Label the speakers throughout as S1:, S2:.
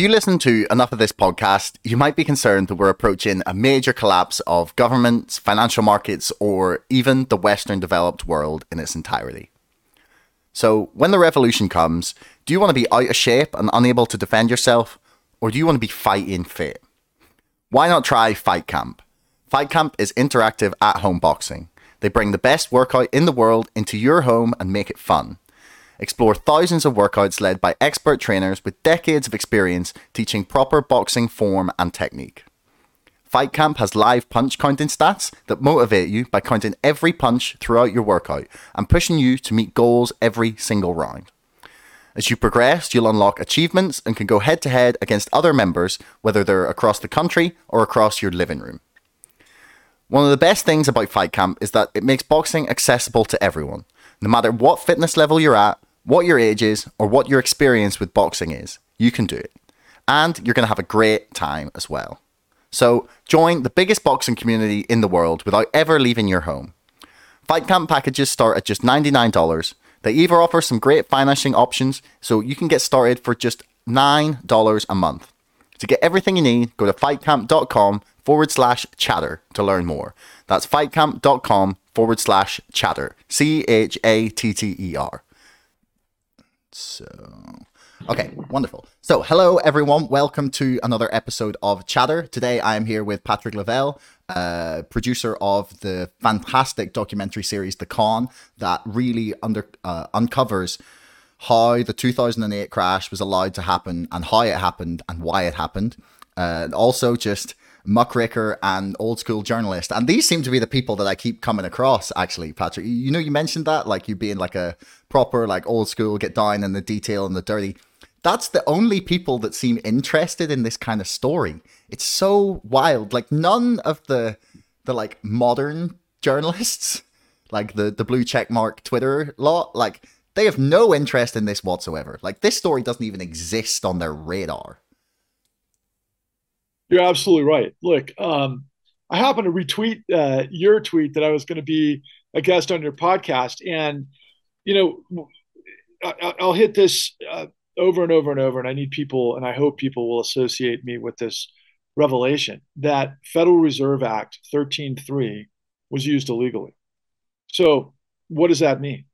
S1: If you listen to enough of this podcast, you might be concerned that we're approaching a major collapse of governments, financial markets, or even the Western developed world in its entirety. So, when the revolution comes, do you want to be out of shape and unable to defend yourself, or do you want to be fighting fit? Why not try Fight Camp? Fight Camp is interactive at home boxing. They bring the best workout in the world into your home and make it fun. Explore thousands of workouts led by expert trainers with decades of experience teaching proper boxing form and technique. Fight Camp has live punch counting stats that motivate you by counting every punch throughout your workout and pushing you to meet goals every single round. As you progress, you'll unlock achievements and can go head to head against other members, whether they're across the country or across your living room. One of the best things about Fight Camp is that it makes boxing accessible to everyone. No matter what fitness level you're at, what your age is, or what your experience with boxing is, you can do it. And you're going to have a great time as well. So join the biggest boxing community in the world without ever leaving your home. Fight Camp packages start at just $99. They even offer some great financing options, so you can get started for just $9 a month. To get everything you need, go to fightcamp.com forward slash chatter to learn more. That's fightcamp.com forward slash chatter. C H A T T E R. So, okay, wonderful. So, hello everyone. Welcome to another episode of Chatter. Today I am here with Patrick Lavelle, uh, producer of the fantastic documentary series The Con that really under uh, uncovers how the 2008 crash was allowed to happen and how it happened and why it happened. Uh, also, just muckraker and old school journalist. And these seem to be the people that I keep coming across, actually, Patrick. You know, you mentioned that, like you being like a proper, like old school, get down in the detail and the dirty. That's the only people that seem interested in this kind of story. It's so wild. Like none of the the like modern journalists, like the the blue check mark Twitter lot, like they have no interest in this whatsoever. Like this story doesn't even exist on their radar.
S2: You're absolutely right. Look, um, I happened to retweet uh, your tweet that I was going to be a guest on your podcast, and you know, I, will hit this uh, over and over and over, and I need people, and I hope people will associate me with this revelation that Federal Reserve Act 13.3 was used illegally. So, what does that mean?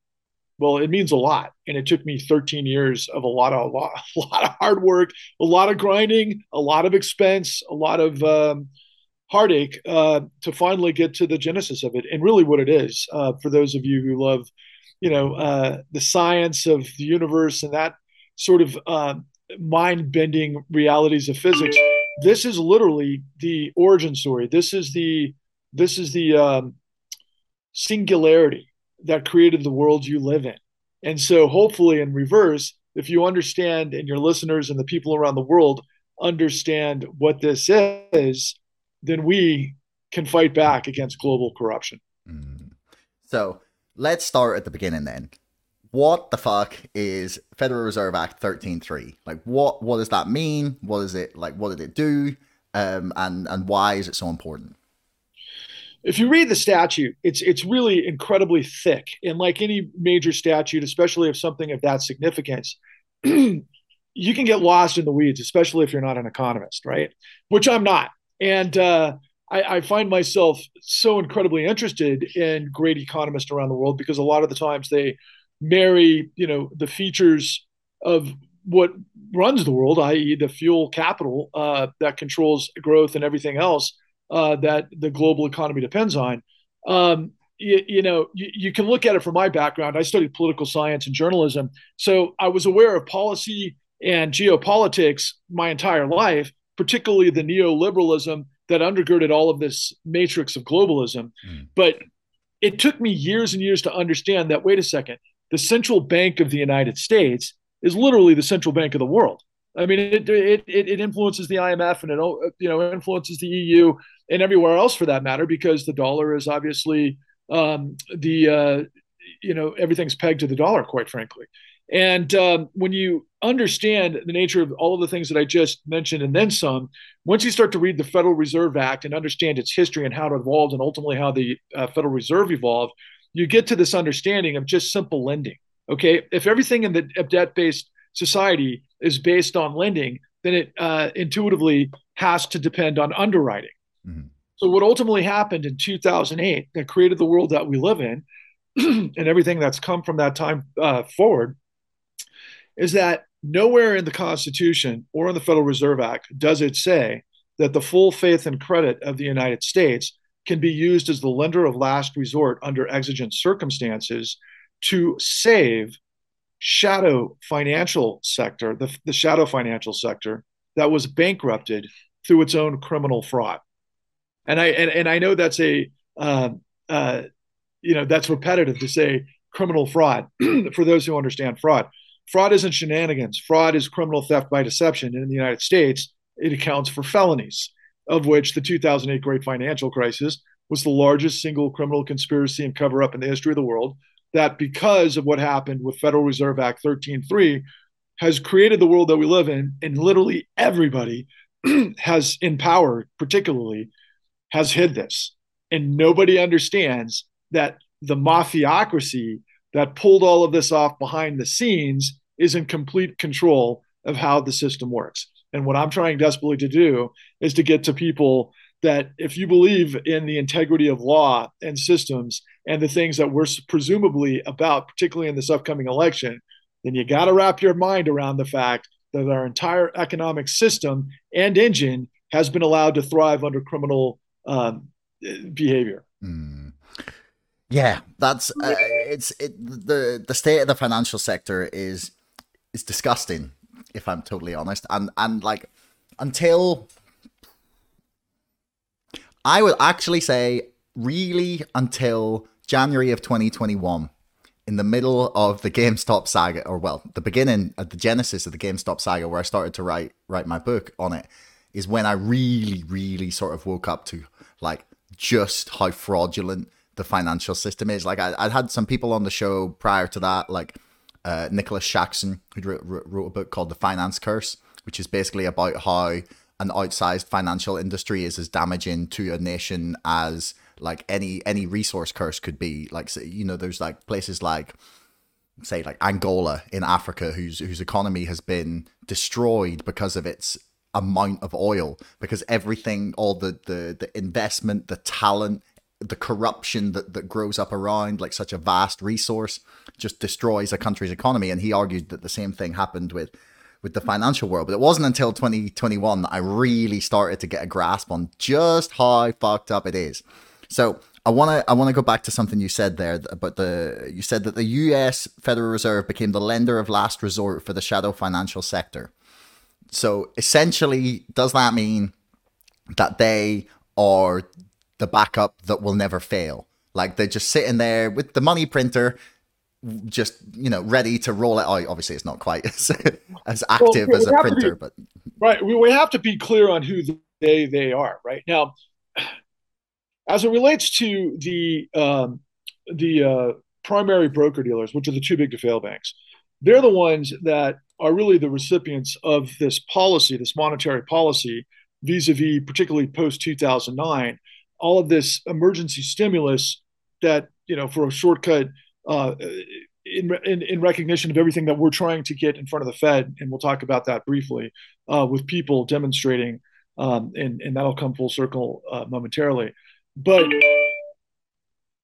S2: Well, it means a lot, and it took me 13 years of a lot of a lot, a lot of hard work, a lot of grinding, a lot of expense, a lot of um, heartache uh, to finally get to the genesis of it, and really what it is. Uh, for those of you who love, you know, uh, the science of the universe and that sort of uh, mind-bending realities of physics, this is literally the origin story. This is the this is the um, singularity that created the world you live in. And so, hopefully, in reverse, if you understand and your listeners and the people around the world understand what this is, then we can fight back against global corruption. Mm.
S1: So, let's start at the beginning then. What the fuck is Federal Reserve Act 13.3? Like, what what does that mean? What is it like? What did it do? Um, and and why is it so important?
S2: if you read the statute, it's it's really incredibly thick. And like any major statute, especially if something of that significance, you can get lost in the weeds, especially if you're not an economist, right? Which I'm not. And uh, I, I, find myself so incredibly interested in great economists around the world because a lot of the times they marry, you know, the features of what runs the world, i.e., the fuel capital uh, that controls growth and everything else uh, that the global economy depends on. Um, you, you, know, you, you, can look at it from my background. I studied political science and journalism, so I was aware of policy and geopolitics my entire life, particularly the neoliberalism that undergirded all of this matrix of globalism. Mm. But it took me years and years to understand that. Wait a second, the central bank of the United States is literally the central bank of the world. I mean, it, it, it influences the IMF and it you know influences the EU and everywhere else for that matter, because the dollar is obviously um, the uh, you know everything's pegged to the dollar, quite frankly. And um, when you understand the nature of all of the things that I just mentioned and then some, once you start to read the Federal Reserve Act and understand its history and how it evolved and ultimately how the uh, Federal Reserve evolved, you get to this understanding of just simple lending. Okay, if everything in the debt-based society is based on lending, then it uh, intuitively has to depend on underwriting. Mm-hmm. So, what ultimately happened in 2008 that created the world that we live in and everything that's come from that time uh, forward is that nowhere in the Constitution or in the Federal Reserve Act does it say that the full faith and credit of the United States can be used as the lender of last resort under exigent circumstances to save shadow financial sector, the, the shadow financial sector that was bankrupted through its own criminal fraud. And I and, and I know that's a uh, uh, you know that's repetitive to say criminal fraud for those who understand fraud. Fraud isn't shenanigans. Fraud is criminal theft by deception. And in the United States, it accounts for felonies, of which the 2008 Great Financial Crisis was the largest single criminal conspiracy and cover up in the history of the world. That because of what happened with Federal Reserve Act 13.3 has created the world that we live in, and literally everybody has in power, particularly, has hid this. And nobody understands that the mafiocracy that pulled all of this off behind the scenes is in complete control of how the system works. And what I'm trying desperately to do is to get to people that if you believe in the integrity of law and systems and the things that we're presumably about, particularly in this upcoming election, then you got to wrap your mind around the fact that our entire economic system and engine has been allowed to thrive under criminal um, behavior. Mm.
S1: Yeah, that's uh, it's it the the state of the financial sector is is disgusting if I'm totally honest. And and like until I would actually say really until January of 2021 in the middle of the GameStop saga or well, the beginning at the genesis of the GameStop saga where I started to write write my book on it is when I really really sort of woke up to like just how fraudulent the financial system is. Like I, I had some people on the show prior to that, like uh, Nicholas Shaxson, who wrote, wrote a book called The Finance Curse, which is basically about how an outsized financial industry is as damaging to a nation as like any any resource curse could be. Like you know, there's like places like say like Angola in Africa whose whose economy has been destroyed because of its amount of oil because everything all the the the investment the talent the corruption that, that grows up around like such a vast resource just destroys a country's economy. And he argued that the same thing happened with with the financial world. But it wasn't until 2021 that I really started to get a grasp on just how fucked up it is. So I want to I want to go back to something you said there about the you said that the U.S. Federal Reserve became the lender of last resort for the shadow financial sector. So essentially, does that mean that they are the backup that will never fail. Like they're just sitting there with the money printer, just you know, ready to roll it out. Obviously, it's not quite as, as active well, as a printer, be, but
S2: right. We, we have to be clear on who they they are. Right now, as it relates to the um, the uh, primary broker dealers, which are the too big to fail banks, they're the ones that are really the recipients of this policy, this monetary policy, vis-a-vis particularly post 2009 all of this emergency stimulus that you know for a shortcut uh, in, in, in recognition of everything that we're trying to get in front of the Fed, and we'll talk about that briefly uh, with people demonstrating, um, and and that'll come full circle uh, momentarily. But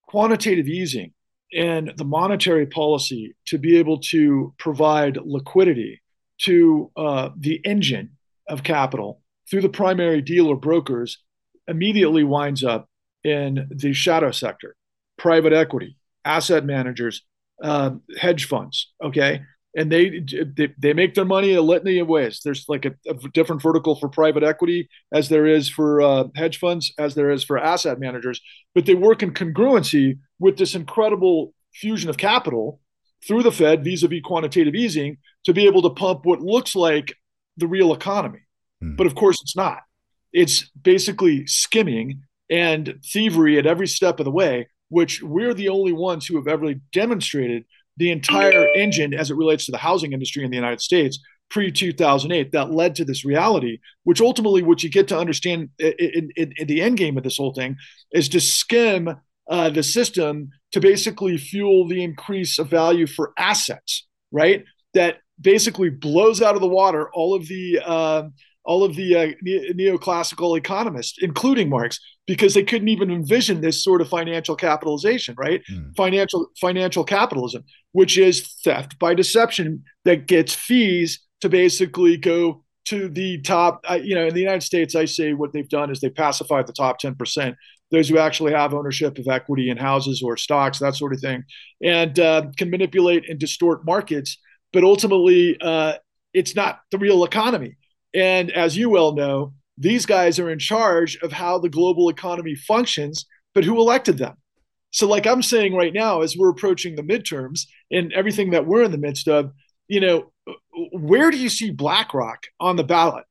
S2: quantitative easing and the monetary policy to be able to provide liquidity to uh, the engine of capital through the primary dealer brokers immediately winds up in the shadow sector, private equity, asset managers, uh, hedge funds. Okay. And they, they, they make their money a litany of ways. There's like a, a different vertical for private equity as there is for uh, hedge funds, as there is for asset managers, but they work in congruency with this incredible fusion of capital through the Fed vis-a-vis quantitative easing to be able to pump what looks like the real economy. Hmm. But of course, it's not. It's basically skimming and thievery at every step of the way, which we're the only ones who have ever demonstrated the entire engine as it relates to the housing industry in the United States pre 2008 that led to this reality, which ultimately, what you get to understand in, in, in, the end game of this whole thing is to skim uh, the system to basically fuel the increase of value for assets, right? That basically blows out of the water all of the uh, all of the uh, neoclassical economists, including Marx, because they couldn't even envision this sort of financial capitalization, right? Mm. Financial financial capitalism, which is theft by deception that gets fees to basically go to the top. Uh, you know, in the United States, I say what they've done is they pacified the top ten percent, those who actually have ownership of equity in houses or stocks, that sort of thing, and uh, can manipulate and distort markets. But ultimately, uh, it's not the real economy and as you well know, these guys are in charge of how the global economy functions, but who elected them? So, like I'm saying right now, as we're approaching the midterms and everything that we're in the midst of, you know, where do you see BlackRock on the ballot?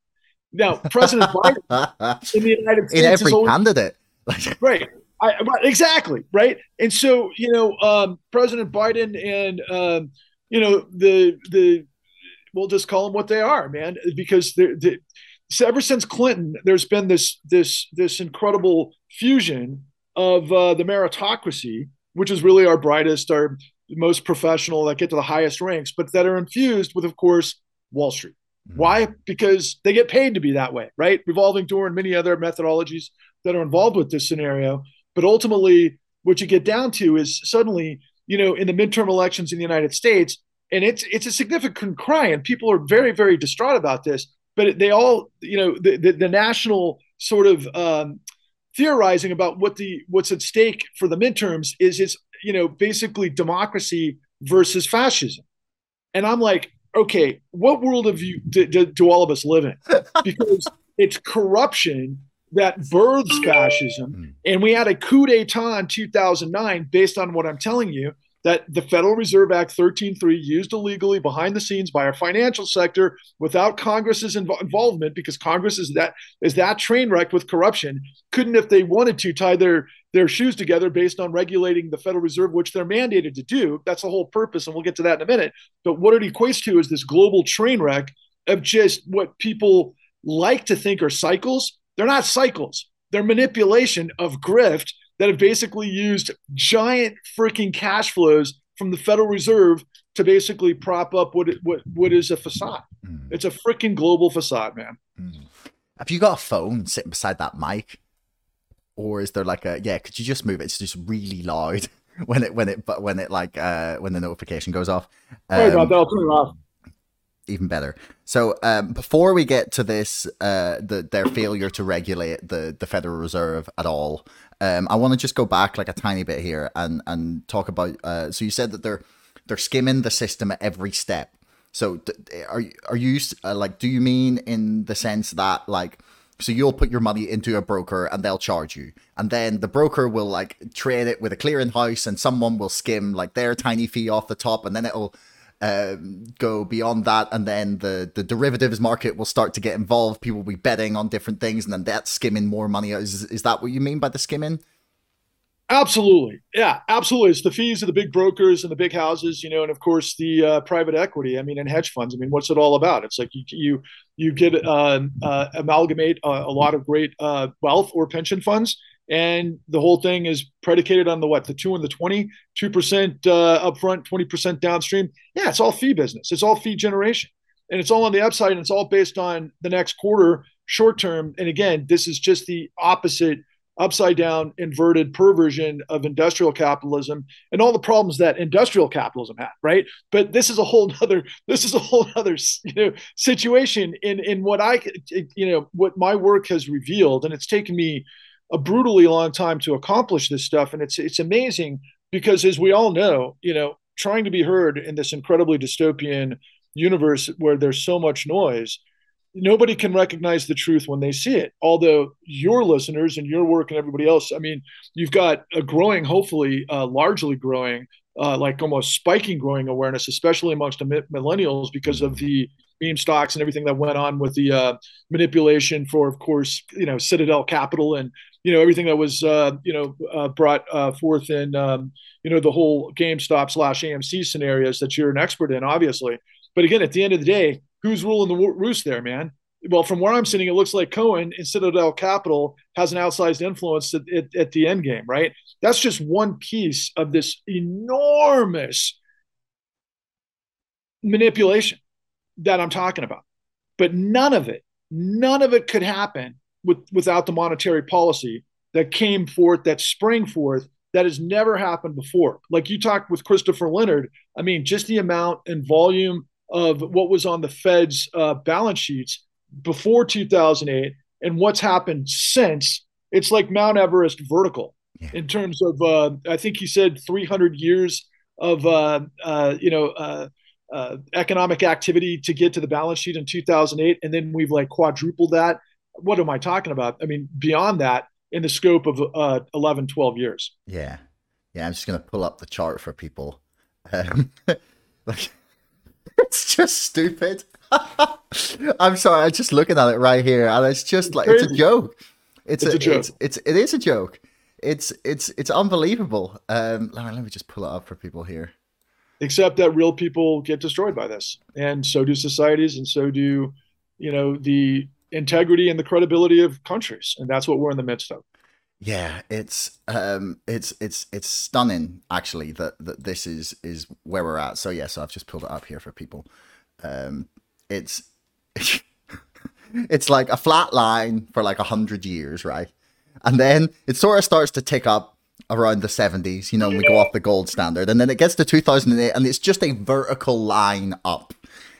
S2: Now, President Biden in the United States
S1: in every always, candidate,
S2: right? I, exactly right. And so, you know, um, President Biden and um, you know the the we'll just call them what they are, man, because they're, they're, so ever since Clinton, there's been this this this incredible fusion of uh, the meritocracy, which is really our brightest, our most professional that get to the highest ranks, but that are infused with, of course, Wall Street. Mm-hmm. Why? Because they get paid to be that way, right? Revolving door and many other methodologies that are involved with this scenario. But ultimately, what you get down to is suddenly, you know, in the midterm elections in the United States, and it's it's a significant cry, and people are very very distraught about this. But they all, you know, the the, the national sort of um, theorizing about what the what's at stake for the midterms is it's you know basically democracy versus fascism, and I'm like, okay, what world of you do, do, do all of us live in? Because it's corruption that births fascism, hmm. and we had a coup d'état in 2009 based on what I'm telling you that the Federal Reserve Act 13.3 used illegally behind the scenes by our financial sector without Congress's inv- involvement because Congress is that is that train wreck with corruption couldn't if they wanted to tie their their shoes together based on regulating the Federal Reserve which they're mandated to do. That's the whole purpose and we'll get to that in a minute. But what it equates to is this global train wreck of just what people like to think are cycles. They're not cycles. They're manipulation of grift that have basically used giant freaking cash flows from the Federal Reserve to basically prop up what it, what what is a facade. Mm. It's a freaking global facade, man. Mm.
S1: Have you got a phone sitting beside that mic, or is there like a yeah? Could you just move it? It's just really loud when it when it but when it like uh when the notification goes off.
S2: Um, Sorry about that. I'll turn it off
S1: even better. So um, before we get to this, uh, the, their failure to regulate the, the Federal Reserve at all, um, I want to just go back like a tiny bit here and and talk about. Uh, so you said that they're they're skimming the system at every step. So are are you uh, like? Do you mean in the sense that like? So you'll put your money into a broker and they'll charge you. And then the broker will like trade it with a clearing house and someone will skim like their tiny fee off the top and then it'll um, go beyond that, and then the the derivatives market will start to get involved. People will be betting on different things, and then that's skimming more money. Is is that what you mean by the skimming?
S2: Absolutely, yeah, absolutely. It's the fees of the big brokers and the big houses, you know, and of course the uh, private equity. I mean, and hedge funds. I mean, what's it all about? It's like you you you get uh, uh, amalgamate a, a, lot of great uh, wealth or pension funds and the whole thing is predicated on the what the two and the 20 2% uh, upfront 20% downstream? Yeah it's all fee business. It's all fee generation. And it's all on the upside and it's all based on the next quarter short term. And again this is just the opposite upside down inverted perversion of industrial capitalism and all the problems that industrial capitalism had right? But this is a whole other this is a whole other you know situation in in what i you know what my work has revealed. And it's taken me a brutally long time to accomplish this stuff. And it's it's amazing because as we all know, you know, trying to be heard in this incredibly dystopian universe where there's so much noise, nobody can recognize the truth when they see it. Although your listeners and your work and everybody else, I mean, you've got a growing, hopefully, uh, largely growing, uh, like almost spiking growing awareness, especially amongst millennials because of the meme stocks and everything that went on with the uh, manipulation for, of course, you know, Citadel Capital and you know everything that was uh, you know uh, brought uh, forth in um, you know the whole GameStop slash AMC scenarios that you're an expert in, obviously. But again, at the end of the day, who's ruling the roost there, man? Well, from where I'm sitting, it looks like Cohen in Citadel Capital has an outsized influence at, at, at the end game, right? That's just one piece of this enormous manipulation that I'm talking about. But none of it, none of it could happen with, without the monetary policy that came forth, that sprang forth, that has never happened before. Like you talked with Christopher Leonard, I mean, just the amount and volume of what was on the Fed's uh, balance sheets before 2008 and what's happened since, it's like Mount Everest vertical yeah. in terms of, uh, I think he said 300 years of, uh, uh you know, uh, economic activity to get to the balance sheet in 2008. And then we've like quadrupled that. What am I talking about? I mean, beyond that, in the scope of uh, 11, 12 years.
S1: Yeah. Yeah. I'm just going to pull up the chart for people. Um, like, it's just stupid. I'm sorry. I'm just looking at it right here, and it's just like it's, it's a joke. It's, it's a, a, joke. It's, it's it is a joke. It's it's it's unbelievable. Um, let me just pull it up for people here.
S2: Except that real people get destroyed by this, and so do societies, and so do you know the integrity and the credibility of countries, and that's what we're in the midst of.
S1: Yeah, it's um, it's it's it's stunning actually that that this is is where we're at. So yeah, so I've just pulled it up here for people. Um, it's it's like a flat line for like a hundred years, right? And then it sort of starts to tick up around the 70s, you know, we go off the gold standard. And then it gets to 2008 and it's just a vertical line up.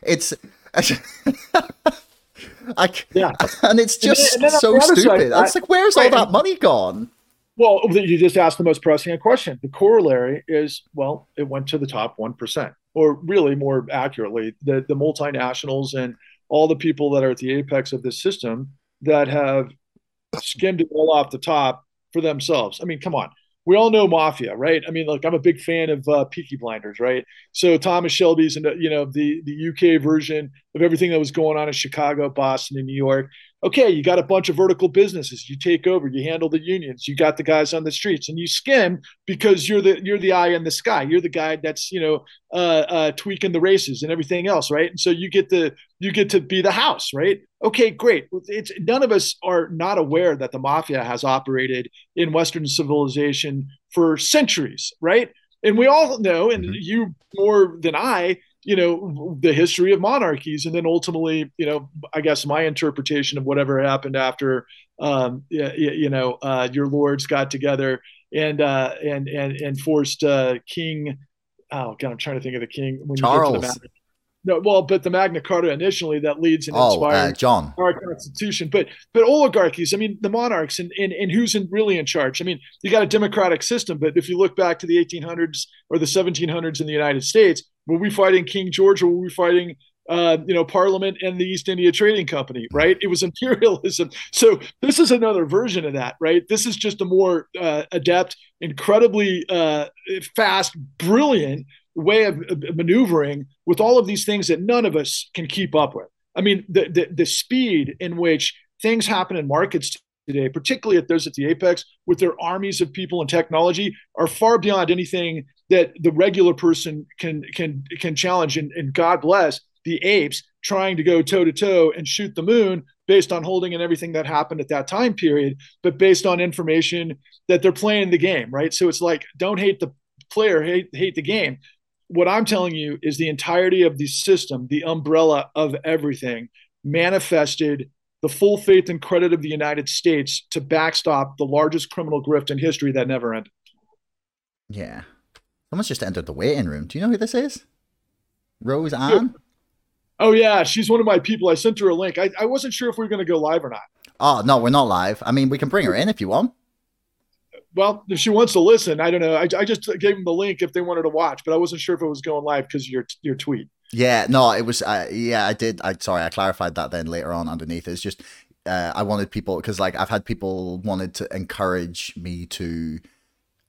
S1: It's. I, yeah. And it's just and then, and then so stupid. Side, it's like, where's all that money gone?
S2: Well, you just asked the most pressing question. The corollary is, well, it went to the top 1%, or really more accurately, the, the multinationals and all the people that are at the apex of this system that have skimmed it all off the top for themselves. I mean, come on we all know mafia, right? I mean, look, I'm a big fan of uh, Peaky Blinders, right? So Thomas Shelby's and you know the the UK version of everything that was going on in Chicago, Boston, and New York okay, you got a bunch of vertical businesses. You take over, you handle the unions, you got the guys on the streets, and you skim because you're the you're the eye in the sky. You're the guy that's you know uh, uh, tweaking the races and everything else, right? And so you get the you get to be the house, right? Okay, great. It's none of us are not aware that the mafia has operated in Western civilization for centuries, right? And we all know, and mm-hmm. you more than I, you know the history of monarchies and then ultimately you know i guess my interpretation of whatever happened after um, you, you know uh, your lords got together and uh, and and and forced uh, king oh god i'm trying to think of the king
S1: when charles
S2: no, well, but the Magna Carta initially that leads and
S1: oh, uh, John
S2: our constitution, but but oligarchies. I mean, the monarchs and and, and who's in, really in charge? I mean, you got a democratic system, but if you look back to the 1800s or the 1700s in the United States, were we fighting King George or were we fighting uh, you know, Parliament and the East India Trading Company, right? It was imperialism. So this is another version of that, right? This is just a more uh, adept, incredibly uh, fast, brilliant way of maneuvering with all of these things that none of us can keep up with. I mean, the the, the speed in which things happen in markets today, particularly at those at the apex, with their armies of people and technology, are far beyond anything that the regular person can can can challenge. And, and God bless the apes trying to go toe to toe and shoot the moon based on holding and everything that happened at that time period, but based on information that they're playing the game, right? So it's like don't hate the player, hate hate the game. What I'm telling you is the entirety of the system, the umbrella of everything, manifested the full faith and credit of the United States to backstop the largest criminal grift in history that never ended.
S1: Yeah. Someone's just entered the waiting room. Do you know who this is? Rose Ann?
S2: Oh, yeah. She's one of my people. I sent her a link. I, I wasn't sure if we were going to go live or not.
S1: Oh, no, we're not live. I mean, we can bring her in if you want.
S2: Well, if she wants to listen, I don't know. I, I just gave them the link if they wanted to watch, but I wasn't sure if it was going live because your your tweet.
S1: Yeah, no, it was. Uh, yeah, I did. I sorry, I clarified that then later on underneath. It's just uh, I wanted people because like I've had people wanted to encourage me to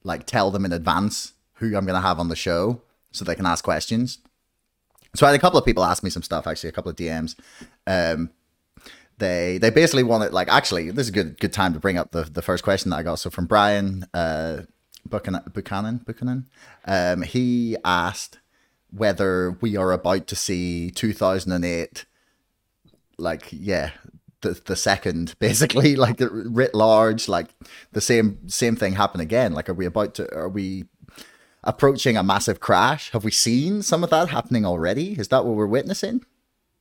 S1: like tell them in advance who I'm gonna have on the show so they can ask questions. So I had a couple of people ask me some stuff actually, a couple of DMs. Um, they they basically wanted like actually this is a good good time to bring up the the first question that I got. So from Brian uh, Buchanan Buchanan um, he asked whether we are about to see 2008 like yeah the the second basically like writ large like the same same thing happen again. Like are we about to are we approaching a massive crash? Have we seen some of that happening already? Is that what we're witnessing?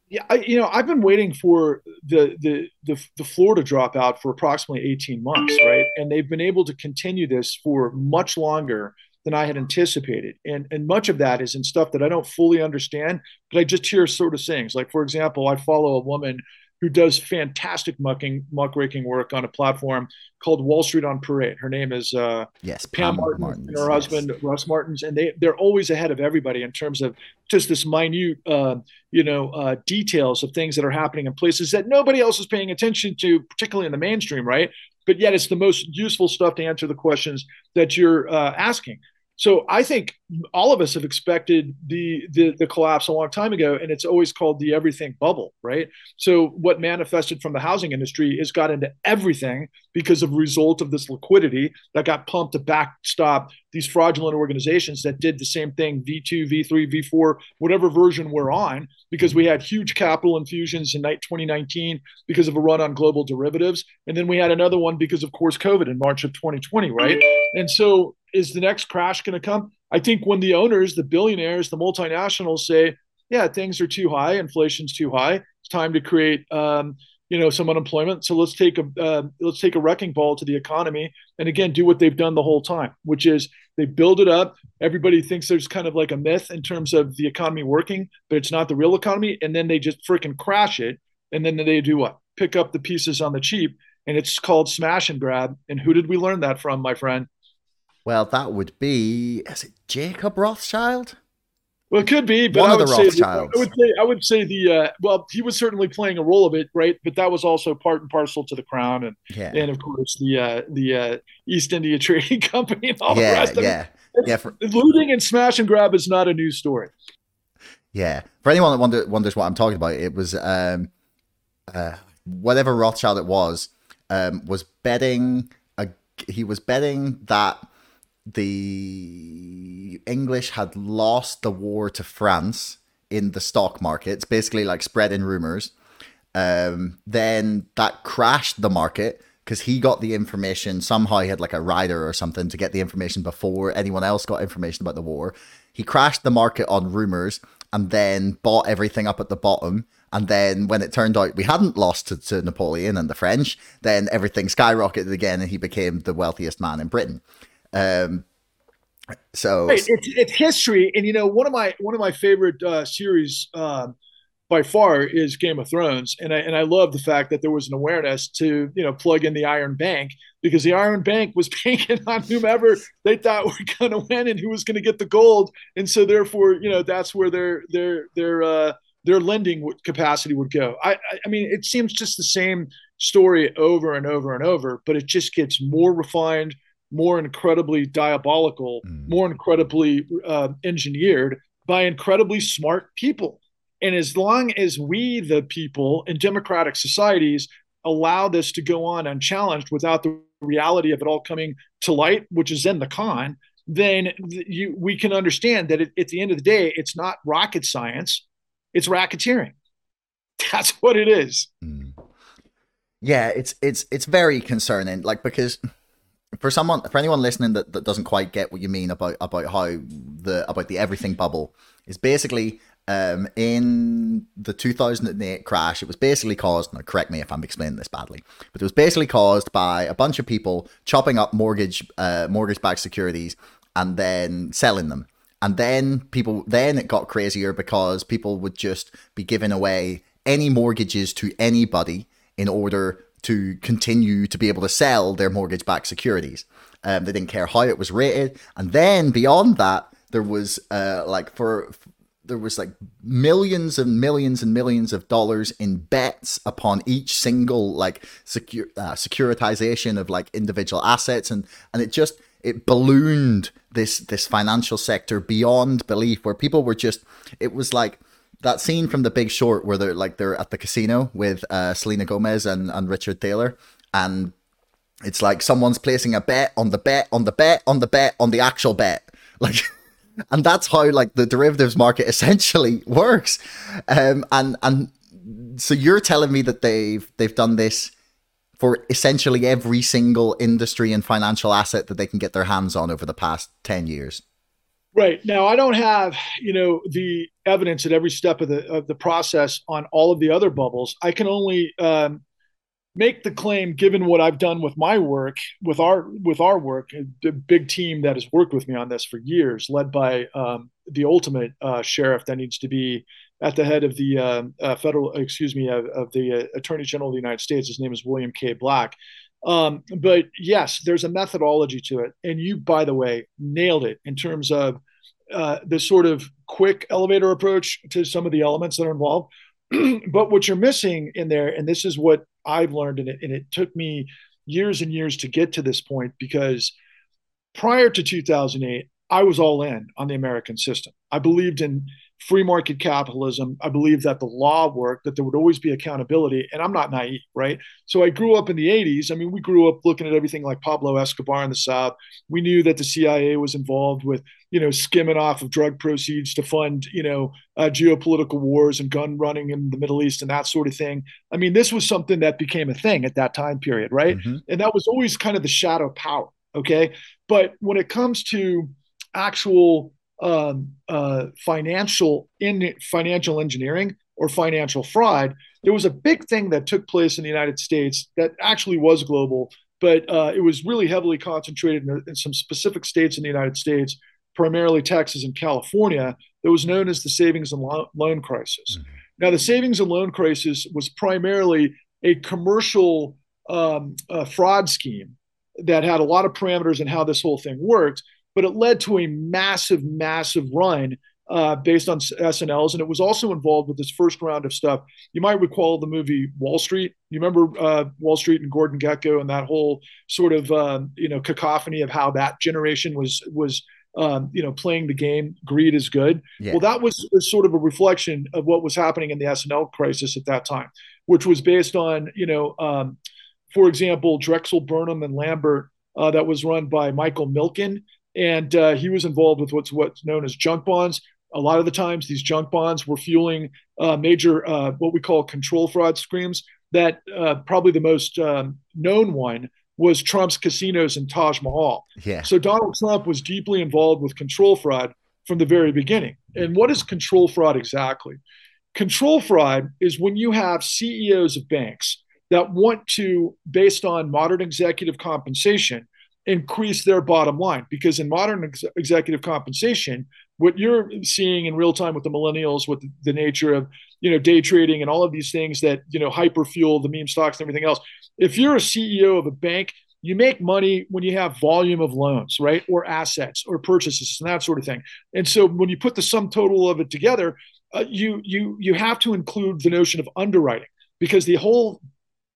S2: Yeah, I, you know, I've been waiting for the, the the the floor to drop out for approximately 18 months, right? And they've been able to continue this for much longer than I had anticipated. And and much of that is in stuff that I don't fully understand, but I just hear sort of things. Like for example, I follow a woman who does fantastic mucking muckraking work on a platform called Wall Street on Parade. Her name is uh,
S1: yes,
S2: Pam, Pam Martens and her husband yes. Russ Martens, and they they're always ahead of everybody in terms of just this minute, uh, you know, uh, details of things that are happening in places that nobody else is paying attention to, particularly in the mainstream, right? But yet, it's the most useful stuff to answer the questions that you're uh, asking. So I think all of us have expected the, the, the collapse a long time ago, and it's always called the everything bubble, right? So what manifested from the housing industry has got into everything because of result of this liquidity that got pumped to backstop these fraudulent organizations that did the same thing V2, V3, V4, whatever version we're on, because we had huge capital infusions in night 2019 because of a run on global derivatives. And then we had another one because, of course, COVID in March of 2020, right? And so is the next crash going to come? I think when the owners, the billionaires, the multinationals say, yeah, things are too high, inflation's too high, it's time to create, um, you know, some unemployment. So let's take a uh, let's take a wrecking ball to the economy, and again, do what they've done the whole time, which is they build it up. Everybody thinks there's kind of like a myth in terms of the economy working, but it's not the real economy, and then they just freaking crash it, and then they do what? Pick up the pieces on the cheap, and it's called smash and grab. And who did we learn that from, my friend?
S1: Well, that would be is it Jacob Rothschild?
S2: Well, it could be, but One I would, say the, I would say I would say the uh, well, he was certainly playing a role of it, right? But that was also part and parcel to the crown, and yeah. and of course the uh, the uh, East India Trading Company and all yeah, the rest.
S1: Yeah,
S2: it.
S1: yeah.
S2: For, looting and smash and grab is not a new story.
S1: Yeah, for anyone that wonder, wonders what I'm talking about, it was um, uh, whatever Rothschild it was um, was betting. A, he was betting that the English had lost the war to France in the stock markets, basically like spreading rumors. Um, then that crashed the market because he got the information somehow. He had like a rider or something to get the information before anyone else got information about the war. He crashed the market on rumors and then bought everything up at the bottom. And then when it turned out we hadn't lost to, to Napoleon and the French, then everything skyrocketed again and he became the wealthiest man in Britain. Um, so
S2: right. it's, it's history, and you know one of my one of my favorite uh, series um, by far is Game of Thrones, and I and I love the fact that there was an awareness to you know plug in the Iron Bank because the Iron Bank was banking on whomever they thought were going to win and who was going to get the gold, and so therefore you know that's where their their their uh, their lending capacity would go. I I mean it seems just the same story over and over and over, but it just gets more refined more incredibly diabolical, mm. more incredibly uh, engineered by incredibly smart people. And as long as we, the people in democratic societies, allow this to go on unchallenged without the reality of it all coming to light, which is in the con, then you, we can understand that it, at the end of the day, it's not rocket science, it's racketeering. That's what it is. Mm.
S1: Yeah, it's it's it's very concerning. Like because for someone for anyone listening that, that doesn't quite get what you mean about about how the about the everything bubble is basically um, in the 2008 crash, it was basically caused, now correct me if I'm explaining this badly, but it was basically caused by a bunch of people chopping up mortgage, uh, mortgage-backed securities and then selling them. And then people, then it got crazier because people would just be giving away any mortgages to anybody in order to continue to be able to sell their mortgage backed securities. Um, they didn't care how it was rated. And then beyond that, there was uh, like for there was like millions and millions and millions of dollars in bets upon each single like secure uh, securitization of like individual assets and and it just it ballooned this this financial sector beyond belief where people were just it was like that scene from The Big Short where they're like they're at the casino with uh, Selena Gomez and, and Richard Thaler, and it's like someone's placing a bet on the bet on the bet on the bet on the actual bet, like. And that's how like the derivatives market essentially works, um, and and so you're telling me that they've they've done this for essentially every single industry and financial asset that they can get their hands on over the past 10 years.
S2: Right now, I don't have you know the evidence at every step of the of the process on all of the other bubbles. I can only um, make the claim, given what I've done with my work, with our with our work, the big team that has worked with me on this for years, led by um, the ultimate uh, sheriff that needs to be at the head of the uh, uh, federal, excuse me, of, of the uh, Attorney General of the United States. His name is William K. Black. Um, but yes, there's a methodology to it. And you, by the way, nailed it in terms of uh, the sort of quick elevator approach to some of the elements that are involved. but what you're missing in there, and this is what I've learned, and it, and it took me years and years to get to this point because prior to 2008, I was all in on the American system. I believed in free market capitalism. I believe that the law worked, that there would always be accountability. And I'm not naive, right? So I grew up in the 80s. I mean, we grew up looking at everything like Pablo Escobar in the South. We knew that the CIA was involved with, you know, skimming off of drug proceeds to fund, you know, uh, geopolitical wars and gun running in the Middle East and that sort of thing. I mean, this was something that became a thing at that time period, right? Mm-hmm. And that was always kind of the shadow power. Okay. But when it comes to actual um, uh, financial in financial engineering or financial fraud, there was a big thing that took place in the United States that actually was global, but uh, it was really heavily concentrated in, in, some specific states in the United States, primarily Texas and California, that was known as the savings and lo- loan crisis. Mm-hmm. Now, the savings and loan crisis was primarily a commercial um, uh, fraud scheme that had a lot of parameters in how this whole thing worked but it led to a massive, massive run uh, based on S&Ls, it was also involved with this first round of stuff. You might recall the movie Wall Street. You remember uh, Wall Street and Gordon Gekko and that whole sort of um, you know cacophony of how that generation was was um, you know playing the game. Greed is good. Yeah. Well, that was sort of a reflection of what was happening in the S&L crisis at that time, which was based on you know, um, for example, Drexel Burnham and Lambert. Uh, that was run by Michael Milken, and uh, he was involved with what's what's known as junk bonds. A lot of the times, these junk bonds were fueling uh, major uh, what we call control fraud schemes. That uh, probably the most um, known one was Trump's casinos and Taj Mahal.
S1: Yeah.
S2: So Donald Trump was deeply involved with control fraud from the very beginning. And what is control fraud exactly? Control fraud is when you have CEOs of banks that want to, based on modern executive compensation, increase their bottom line. Because in modern ex- executive compensation what you're seeing in real time with the millennials with the, nature of you know day trading and all of these things that you know hyper fuel the meme stocks and everything else if you're a ceo of a bank you make money when you have volume of loans right? Or assets or purchases and that sort of thing. And so when you put the sum total of it together uh, you you you have to include the notion of underwriting. Because the whole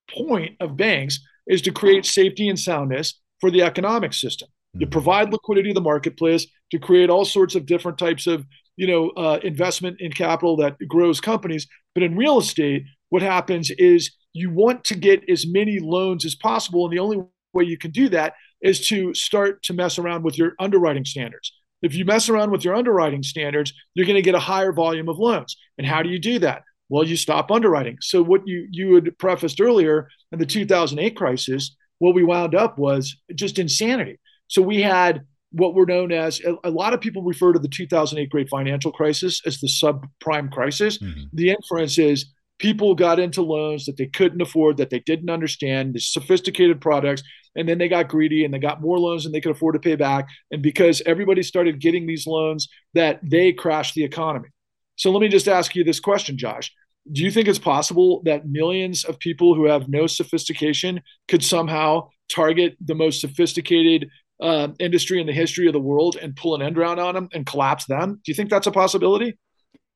S2: point of banks is to create safety and soundness for the economic system. You hmm. provide liquidity to the marketplace to create all sorts of different types of you know uh, investment in capital that grows companies. But in real estate, what happens is you want to get as many loans as possible, and the only way you can do that is to start to mess around with your underwriting standards. If you mess around with your underwriting standards, you're going to get a higher volume of loans. And how do you do that? Well, you stop underwriting. So what you you had prefaced earlier in the 2008 crisis what we wound up was just insanity. So we had what were known as a, lot of people refer to the 2008 great financial crisis as the subprime crisis. Mm-hmm. The inference is people got into loans that they couldn't afford, that they didn't understand, the sophisticated products, and then they got greedy and they got more loans than they could afford to pay back. And because everybody started getting these loans, that they crashed the economy. So let me just ask you this question, Josh do you think it's possible that millions of people who have no sophistication could somehow target the most sophisticated uh, industry in the history of the world and pull an end round on them and collapse them? Do you think that's a possibility?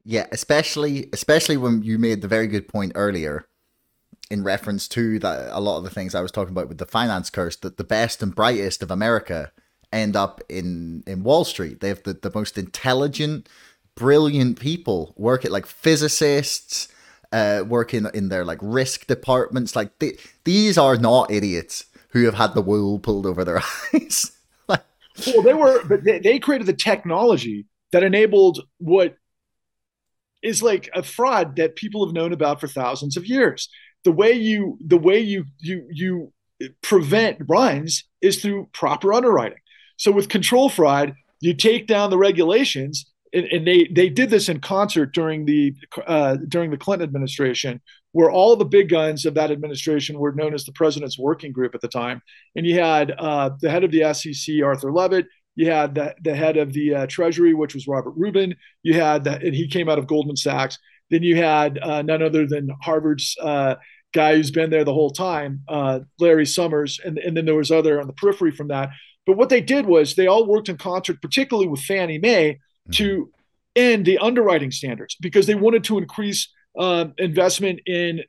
S1: Yeah, especially especially when you made the very good point earlier in reference to that a lot of the things I was talking about with the finance curse that the best and brightest of America end up in in Wall Street. They have the, the most intelligent, brilliant people work at like physicists, uh, working in their like risk departments. Like they, these are not idiots who have had the wool pulled over their eyes.
S2: like, well, they were, but they, they created the technology that enabled what is like a fraud that people have known about for thousands of years. The way you, the way you, you, you prevent runs is through proper underwriting. So with control fraud, you take down the regulations, and, and they they did this in concert during the uh, during the Clinton administration, where all the big guns of that administration were known as the President's Working Group at the time, and you had uh, the head of the SEC, Arthur Levitt. You had the, the head of the uh, Treasury, which was Robert Rubin. You had that, and he came out of Goldman Sachs. Then you had uh, none other than Harvard's uh, guy who's been there the whole time, uh, Larry Summers, and, and then there was other on the periphery from that. But what they did was they all worked in concert, particularly with Fannie Mae. To end the underwriting standards because they wanted to increase um, investment in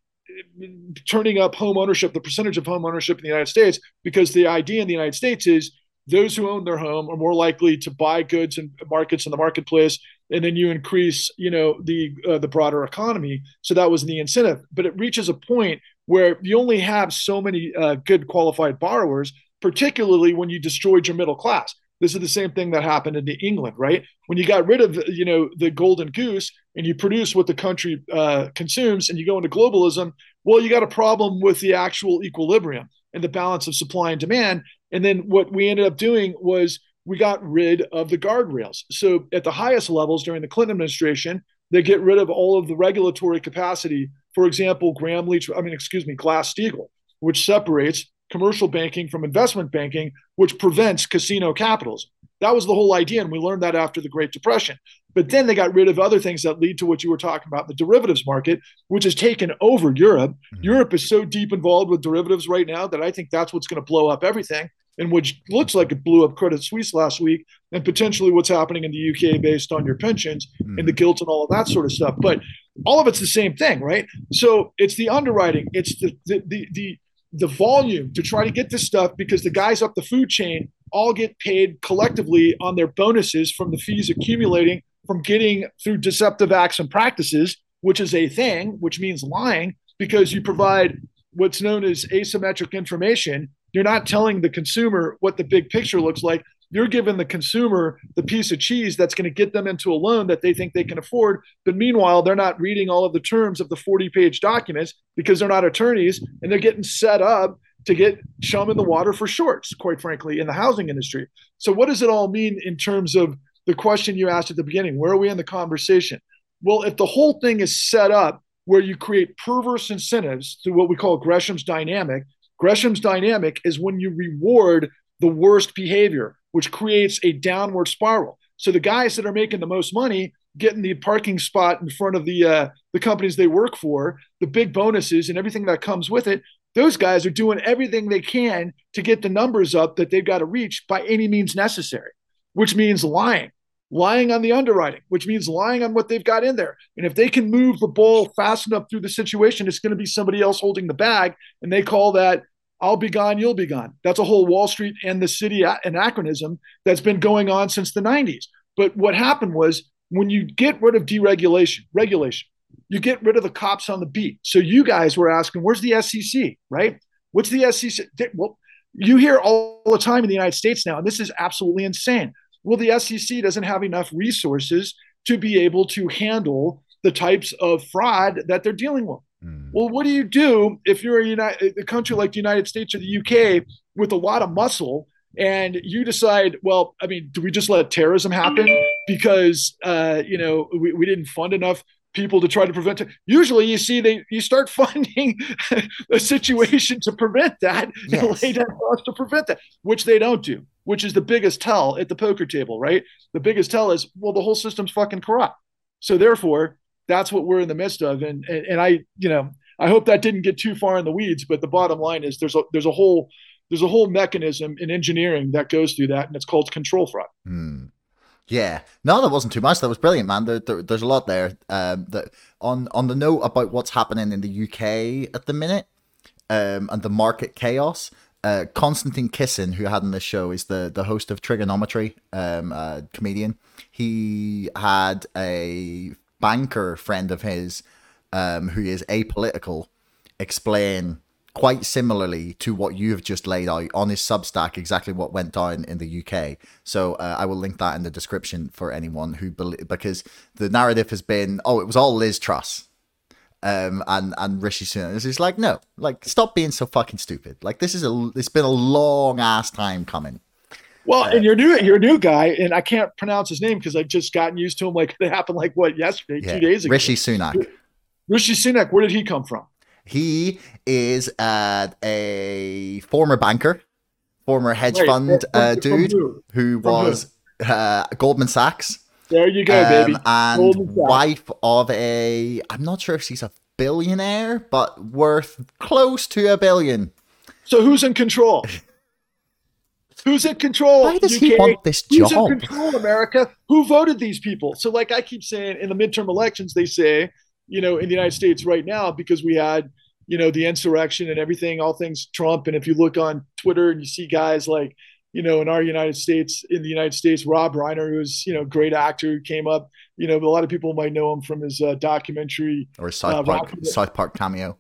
S2: turning up home ownership, the percentage of home ownership in the United States, because the idea in the United States is those who own their home are more likely to buy goods and markets in the marketplace and then you increase you know the uh, the broader economy. So that was the incentive. But it reaches a point where you only have so many uh, good qualified borrowers particularly when you destroyed your middle class this is the same thing that happened in england right when you got rid of you know the golden goose and you produce what the country uh, consumes and you go into globalism well you got a problem with the actual equilibrium and the balance of supply and demand and then what we ended up doing was we got rid of the guardrails. So at the highest levels during the Clinton administration, they get rid of all of the regulatory capacity. For example, Gramm Leach, I mean, excuse me, Glass Steagall, which separates commercial banking from investment banking, which prevents casino capitalism. That was the whole idea. And we learned that after the Great Depression. But then they got rid of other things that lead to what you were talking about the derivatives market, which has taken over Europe. Mm-hmm. Europe is so deep involved with derivatives right now that I think that's what's going to blow up everything and which looks like it blew up Credit Suisse last week, and potentially what's happening in the UK based on your pensions mm. and the gilt and all of that sort of stuff. But all of it's the same thing, right? So it's the underwriting, it's the the the the, the volume to try to get this stuff because the guys up the food chain all get paid collectively on their bonuses from the fees accumulating from getting through deceptive acts and practices, which is a thing, which means lying because you provide what's known as asymmetric information you're not telling the consumer what the big picture looks like. You're giving the consumer the piece of cheese that's going to get them into a loan that they think they can afford. But meanwhile, they're not reading all of the terms of the 40 page documents because they're not attorneys and they're getting set up to get chum in the water for shorts, quite frankly, in the housing industry. So, what does it all mean in terms of the question you asked at the beginning? Where are we in the conversation? Well, if the whole thing is set up where you create perverse incentives through what we call Gresham's dynamic, Gresham's dynamic is when you reward the worst behavior, which creates a downward spiral. So the guys that are making the most money getting the parking spot in front of the uh, the companies they work for, the big bonuses and everything that comes with it. Those guys are doing everything they can to get the numbers up that they've got to reach by any means necessary, which means lying, lying on the underwriting, which means lying on what they've got in there. And if they can move the ball fast enough through the situation, it's going to be somebody else holding the bag. And they call that I'll be gone, you'll be gone. That's a whole Wall Street and the city anachronism that's been going on since the 90s. But what happened was when you get rid of deregulation, regulation, you get rid of the cops on the beat. So you guys were asking, where's the SEC, right? What's the SEC? Well, you hear all the time in the United States now, and this is absolutely insane. Well, the SEC doesn't have enough resources to be able to handle the types of fraud that they're dealing with. Mm. Well, what do you do if you're a, United, a country like the United States or the UK with a lot of muscle and you decide, well, I mean, do we just let terrorism happen because, uh, you know, we, we didn't fund enough people to try to prevent it. Usually, you see they you start funding a situation to prevent that yes. and lay down laws to prevent that, which they don't do. Which is the biggest tell at the poker table, right? The biggest tell is well, the whole system's fucking corrupt. So therefore, that's what we're in the midst of. And, and, and I, you know, I hope that didn't get too far in the weeds, but the bottom line is there's a, there's a whole, there's a whole mechanism in engineering that goes through that, and it's called control fraud.
S1: Hmm. Yeah, no, that wasn't too much. That was brilliant, man. There, there, there's a lot there. Um, that on on the note about what's happening in the UK at the minute, um, and the market chaos. Uh, Konstantin Kisin, who had in this show, is the the host of Trigonometry, um, uh, comedian. He had a banker friend of his, um, who is apolitical, explain quite similarly to what you've just laid out on his Substack exactly what went down in the UK. So uh, I will link that in the description for anyone who believe because the narrative has been oh it was all Liz Truss. Um, and and Rishi Sunak is like no, like stop being so fucking stupid. Like this is a it's been a long ass time coming.
S2: Well, and you're new, you're a new guy, and I can't pronounce his name because I've just gotten used to him. Like it happened, like what yesterday, yeah, two days ago.
S1: Rishi Sunak.
S2: Rishi Sunak. Where did he come from?
S1: He is uh, a former banker, former hedge right. fund uh, dude who, who was uh, Goldman Sachs.
S2: There you go, um, baby.
S1: And wife of a, I'm not sure if she's a billionaire, but worth close to a billion.
S2: So who's in control? Who's in control?
S1: Why does UK? he want this job?
S2: Who's in control, America? Who voted these people? So, like I keep saying, in the midterm elections, they say, you know, in the United States right now, because we had, you know, the insurrection and everything, all things Trump. And if you look on Twitter and you see guys like, you know, in our United States, in the United States, Rob Reiner, who's, you know, great actor who came up, you know, a lot of people might know him from his uh, documentary
S1: or South uh, Park, South Park cameo.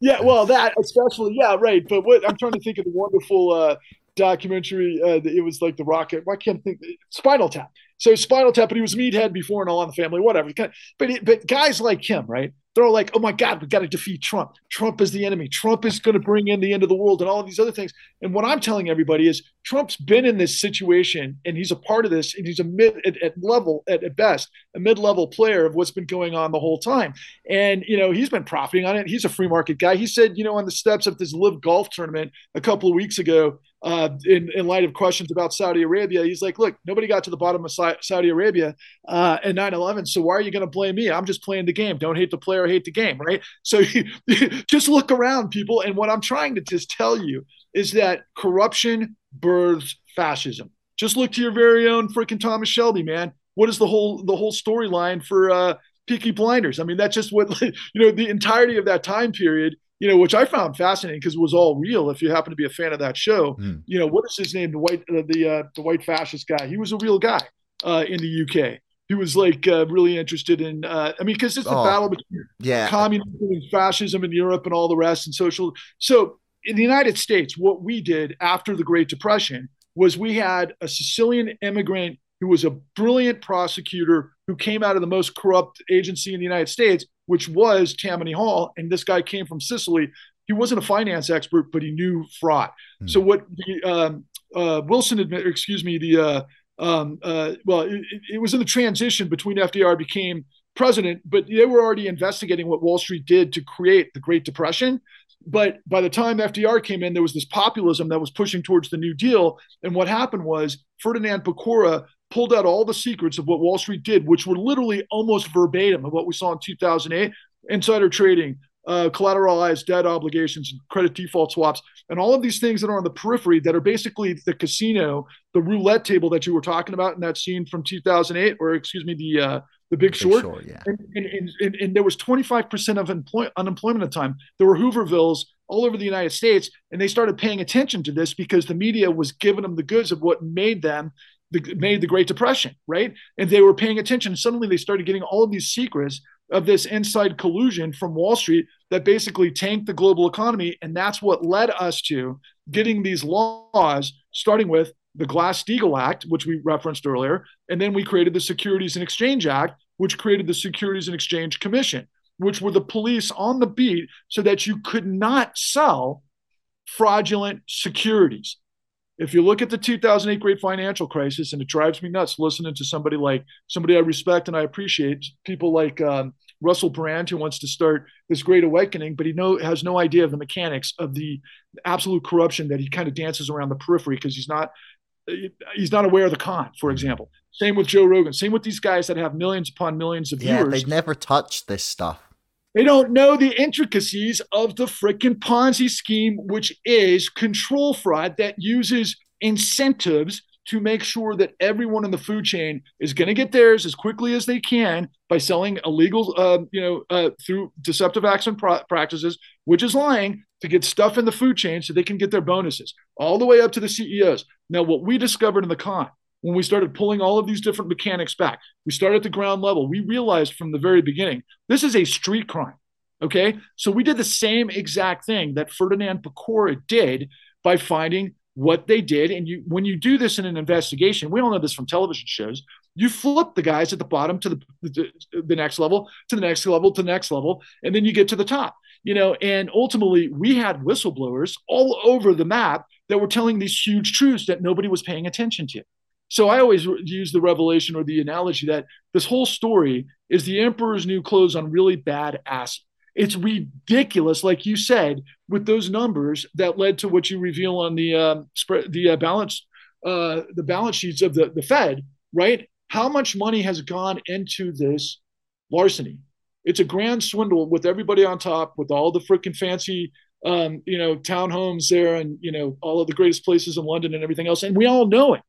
S2: Yeah, well, that especially, yeah, right. But what I'm trying to think of the wonderful uh, documentary. Uh, it was like the Rocket. Why can't think? Spinal Tap. So Spinal Tap, but he was meathead before and all in the family, whatever. But but guys like him, right? They're all like, oh my God, we've got to defeat Trump. Trump is the enemy. Trump is going to bring in the end of the world and all of these other things. And what I'm telling everybody is Trump's been in this situation and he's a part of this and he's a mid at, at level at, at best, a mid-level player of what's been going on the whole time. And, you know, he's been profiting on it. He's a free market guy. He said, you know, on the steps of this LIV golf tournament a couple of weeks ago, uh, in, in light of questions about Saudi Arabia, he's like, look, nobody got to the bottom of Saudi Arabia uh, in 9 11. So why are you going to blame me? I'm just playing the game. Don't hate the player, hate the game, right? So just look around, people. And what I'm trying to just tell you is that corruption births fascism. Just look to your very own freaking Thomas Shelby, man. What is the whole the whole storyline for uh, Peaky Blinders? I mean, that's just what you know. The entirety of that time period you know, which I found fascinating because it was all real. If you happen to be a fan of that show, mm. you know, what is his name? The white, uh, the uh, the white fascist guy. He was a real guy uh, in the UK. He was like uh, really interested in. Uh, I mean, because it's the oh, battle between
S1: yeah.
S2: communism and fascism in Europe and all the rest and social. So in the United States, what we did after the Great Depression was we had a Sicilian immigrant who was a brilliant prosecutor who came out of the most corrupt agency in the United States which was Tammany Hall. And this guy came from Sicily. He wasn't a finance expert, but he knew fraud. Mm. So what the um, uh, Wilson admit, excuse me, the uh, um, uh, well, it, it, was in the transition between FDR became president, but they were already investigating what Wall Street did to create the Great Depression. But by the time FDR came in, there was this populism that was pushing towards the New Deal. And what happened was Ferdinand Pecora pulled out all the secrets of what Wall Street did, which were literally almost verbatim of what we saw in 2008 insider trading, uh, collateralized debt obligations, credit default swaps, and all of these things that are on the periphery that are basically the casino, the roulette table that you were talking about in that scene from 2008, or excuse me, the uh, the Big, Big Short. Short
S1: yeah.
S2: and, and, and, and, there was 25% of employ- unemployment at the time. There were Hoovervilles all over the United States, and they started paying attention to this because the media was giving them the goods of what made them the, made the Great Depression, right? And they were paying attention. Suddenly, they started getting all of these secrets of this inside collusion from Wall Street that basically tanked the global economy, and that's what led us to getting these laws, starting with the Glass-Steagall Act, which we referenced earlier, and then we created the Securities and Exchange Act, which created the Securities and Exchange Commission, which were the police on the beat so that you could not sell fraudulent securities if you look at the 2008 great financial crisis, and it drives me nuts listening to somebody like somebody I respect and I appreciate, people like um, Russell Brand, who wants to start this great awakening, but he know, has no idea of the mechanics of the absolute corruption that he kind of dances around the periphery because he's not he's not aware of the con, for example. Same with Joe Rogan. Same with these guys that have millions upon millions of
S1: yeah,
S2: viewers.
S1: They've never touched this stuff.
S2: They don't know the intricacies of the freaking Ponzi scheme, which is control fraud that uses incentives to make sure that everyone in the food chain is going to get theirs as quickly as they can by selling illegal, uh, you know, uh, through deceptive acts and practices, which is lying, to get stuff in the food chain so they can get their bonuses, all the way up to the CEOs. Now, what we discovered in the con when we started pulling all of these different mechanics back. We started at the ground level. We realized from the very beginning this is a street crime. Okay. So we did the same exact thing that Ferdinand Pecora did by finding what they did. And you, when you do this in an investigation, we all know this from television shows, you flip the guys at the bottom to the, the, the next level, to the next level, to the next level, and then you get to the top. you know, and ultimately we had whistleblowers all over the map that were telling these huge truths that nobody was paying attention to. So I always use the revelation or the analogy that this whole story is the emperor's new clothes on really bad acid. It's ridiculous, like you said, with those numbers that led to what you reveal on the um, spread, the uh, balance, uh, the balance sheets of the, the Fed, right? How much money has gone into this larceny? It's a grand swindle with everybody on top, with all the freaking fancy, um, you know, townhomes there, and you know, all of the greatest places in London and everything else, and we all know it.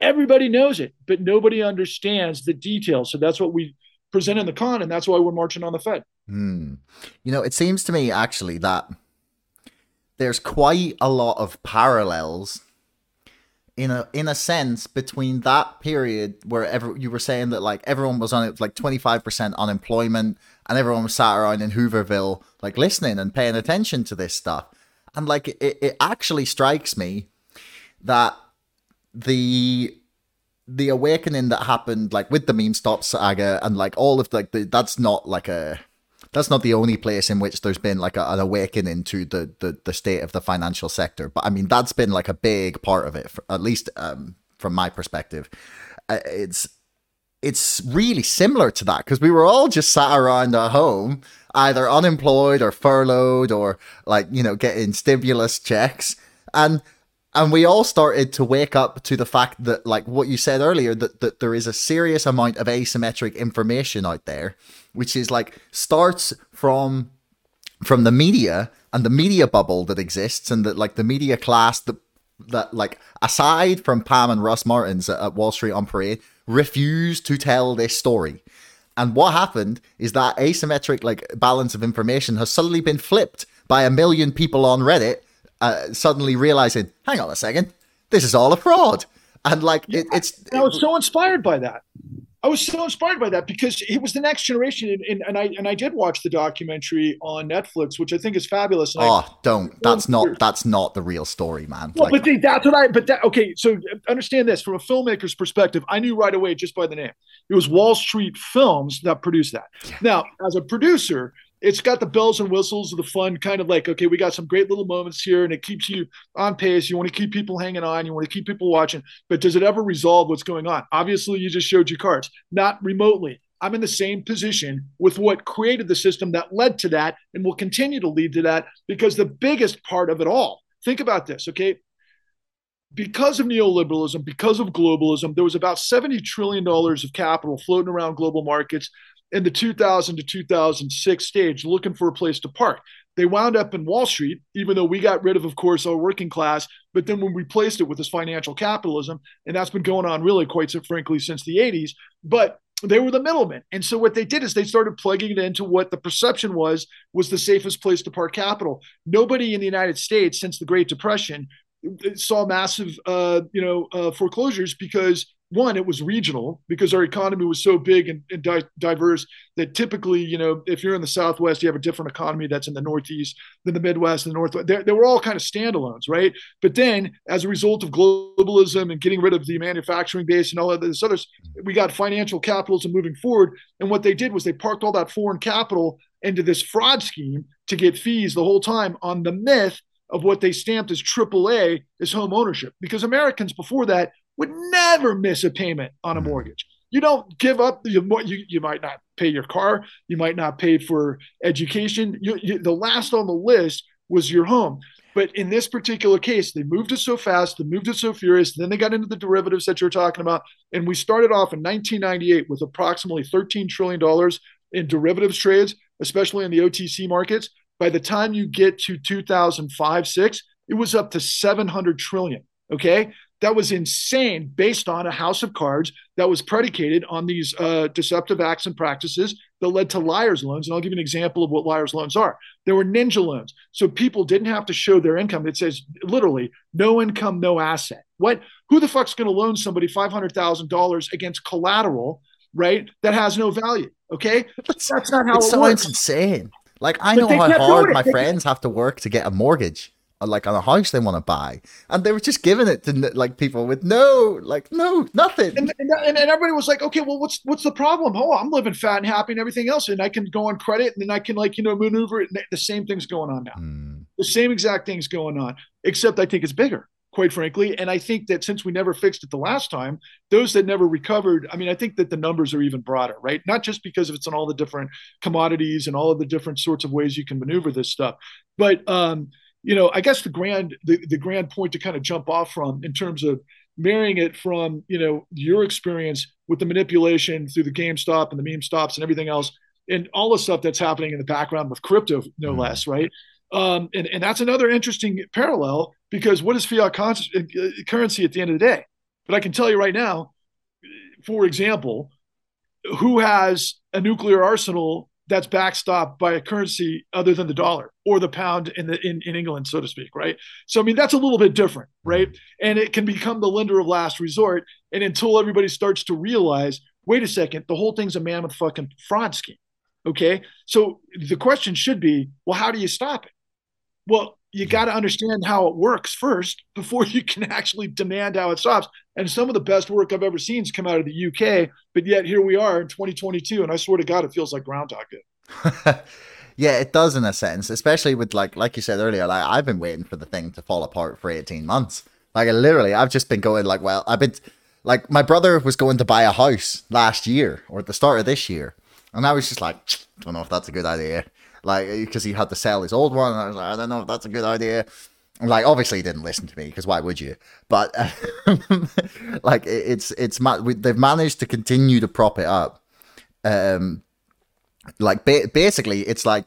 S2: Everybody knows it, but nobody understands the details. So that's what we present in the con, and that's why we're marching on the Fed.
S1: Hmm. You know, it seems to me actually that there's quite a lot of parallels in a in a sense between that period where ever you were saying that like everyone was on it like 25% unemployment and everyone was sat around in Hooverville like listening and paying attention to this stuff. And like it, it actually strikes me that the the awakening that happened like with the meme stop saga and like all of like the that's not like a that's not the only place in which there's been like a, an awakening to the, the the state of the financial sector. But i mean that's been like a big part of it for, at least um, from my perspective. Uh, it's it's really similar to that because we were all just sat around at home either unemployed or furloughed or like you know getting stimulus checks. And and we all started to wake up to the fact that like what you said earlier that, that there is a serious amount of asymmetric information out there which is like starts from from the media and the media bubble that exists and that like the media class that that like aside from pam and russ martens at, at wall street on parade refused to tell this story. And what happened is that asymmetric like balance of information has suddenly been flipped by a million people on reddit uh, suddenly realizing, hang on a second, this is all a fraud. And like it, it's,
S2: I was so inspired by that. I was so inspired by that because it was the next generation, and, and, and, I and I did watch the documentary on Netflix, which I think is fabulous.
S1: And oh, I, don't! That's not that's not the real story, man.
S2: Well, like, but that's what I. But that okay. So understand this from a filmmaker's perspective. I knew right away just by the name. It was Wall Street Films that produced that. Yeah. Now, as a producer, it's got the bells and whistles of the fun kind of like okay we got some great little moments here and it keeps you on pace. You want to keep people hanging on you want to keep people watching but does it ever resolve what's going on? Obviously you just showed your cards not remotely. I'm in the same position with what created the system that led to that and will continue to lead to that because the biggest part of it all think about this okay? Because of neoliberalism, because of globalism, there was about $70 trillion of capital floating around global markets in the 2000 to 2006 stage looking for a place to park. They wound up in Wall Street, even though we got rid of, of course, our working class, but then we replaced it with this financial capitalism. And that's been going on really quite so frankly since the 80s. But they were the middlemen. And so what they did is they started plugging it into what the perception was was the safest place to park capital. Nobody in the United States since the Great Depression saw massive, uh, you know, uh, foreclosures because one, it was regional because our economy was so big and, and di- diverse that typically, you know, if you're in the Southwest, you have a different economy that's in the Northeast than the Midwest and the Northwest. They, they were all kind of standalones, right? But then, as a result of globalism and getting rid of the manufacturing base and all of this others, we got financial capitalism moving forward. And what they did was they parked all that foreign capital into this fraud scheme to get fees the whole time on the myth of what they stamped as AAA as home ownership. Because Americans before that would never miss a payment on a hmm. mortgage. You don't give up. You, you, you might not pay your car. You might not pay for education. You, you, the last on the list was your home. But in this particular case, they moved it so fast, they moved it so furious. Then they got into the derivatives that you're talking about. And we started off in 1998 with approximately $13 trillion in derivatives trades, especially in the OTC markets. By the time you get to 2005, six, it was up to 700 trillion. Okay that was insane based on a house of cards that was predicated on these uh, deceptive acts and practices that led to liar's loans. And I'll give you an example of what liar's loans are. There were ninja loans. So people didn't have to show their income. It says literally no income, no asset. What? Who the fuck's going to loan somebody $500,000 against collateral, right? That has no value. Okay.
S1: That's not how it, it sounds works. insane. Like I know how hard my friends have to work to get a mortgage like on a house they want to buy, and they were just giving it to like people with no, like no, nothing.
S2: And, and, and everybody was like, okay, well, what's what's the problem? Oh, I'm living fat and happy and everything else, and I can go on credit, and then I can like you know maneuver it. The same thing's going on now. Mm. The same exact thing's going on, except I think it's bigger quite frankly. And I think that since we never fixed it the last time, those that never recovered, I mean, I think that the numbers are even broader, right? Not just because of it's on all the different commodities and all of the different sorts of ways you can maneuver this stuff, but um, you know, I guess the grand the, the grand point to kind of jump off from in terms of marrying it from you know your experience with the manipulation through the GameStop and the meme stops and everything else and all the stuff that's happening in the background with crypto no mm-hmm. less right um, and, and that's another interesting parallel because what is fiat con- uh, currency at the end of the day? But I can tell you right now, for example, who has a nuclear arsenal that's backstopped by a currency other than the dollar or the pound in the in, in England, so to speak, right? So I mean that's a little bit different, mm-hmm. right? And it can become the lender of last resort. And until everybody starts to realize, wait a second, the whole thing's a mammoth fucking fraud scheme. Okay. So the question should be, well, how do you stop it? Well, you mm-hmm. got to understand how it works first before you can actually demand how it stops. And some of the best work I've ever seen has come out of the UK, but yet here we are in 2022, and I swear to God, it feels like Groundhog Day.
S1: yeah, it does in a sense, especially with like like you said earlier. Like I've been waiting for the thing to fall apart for 18 months. Like literally, I've just been going like, well, I've been like my brother was going to buy a house last year or at the start of this year, and I was just like, don't know if that's a good idea like because he had to sell his old one. I was like, I don't know if that's a good idea. Like, obviously, he didn't listen to me because why would you? But like, it's it's they've managed to continue to prop it up. Um, like ba- basically, it's like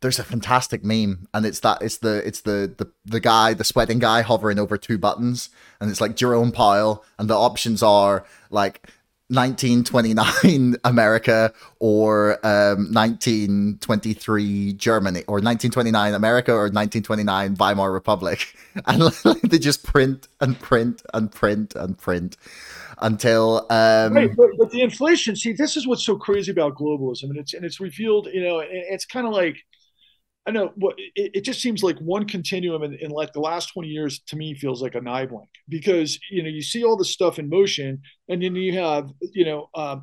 S1: there's a fantastic meme, and it's that it's the it's the the the guy, the sweating guy, hovering over two buttons, and it's like Jerome Powell, and the options are like 1929 America or um, 1923 Germany or 1929 America or 1929 Weimar Republic. And they just print and print and print and print until. Um,
S2: right, but, but the inflation, see, this is what's so crazy about globalism. And it's, and it's revealed, you know, it's kind of like I know it, it, just seems like one continuum in, in, like the last 20 years to me feels like a eye blink because you know you see all this stuff in motion and then you have you know um,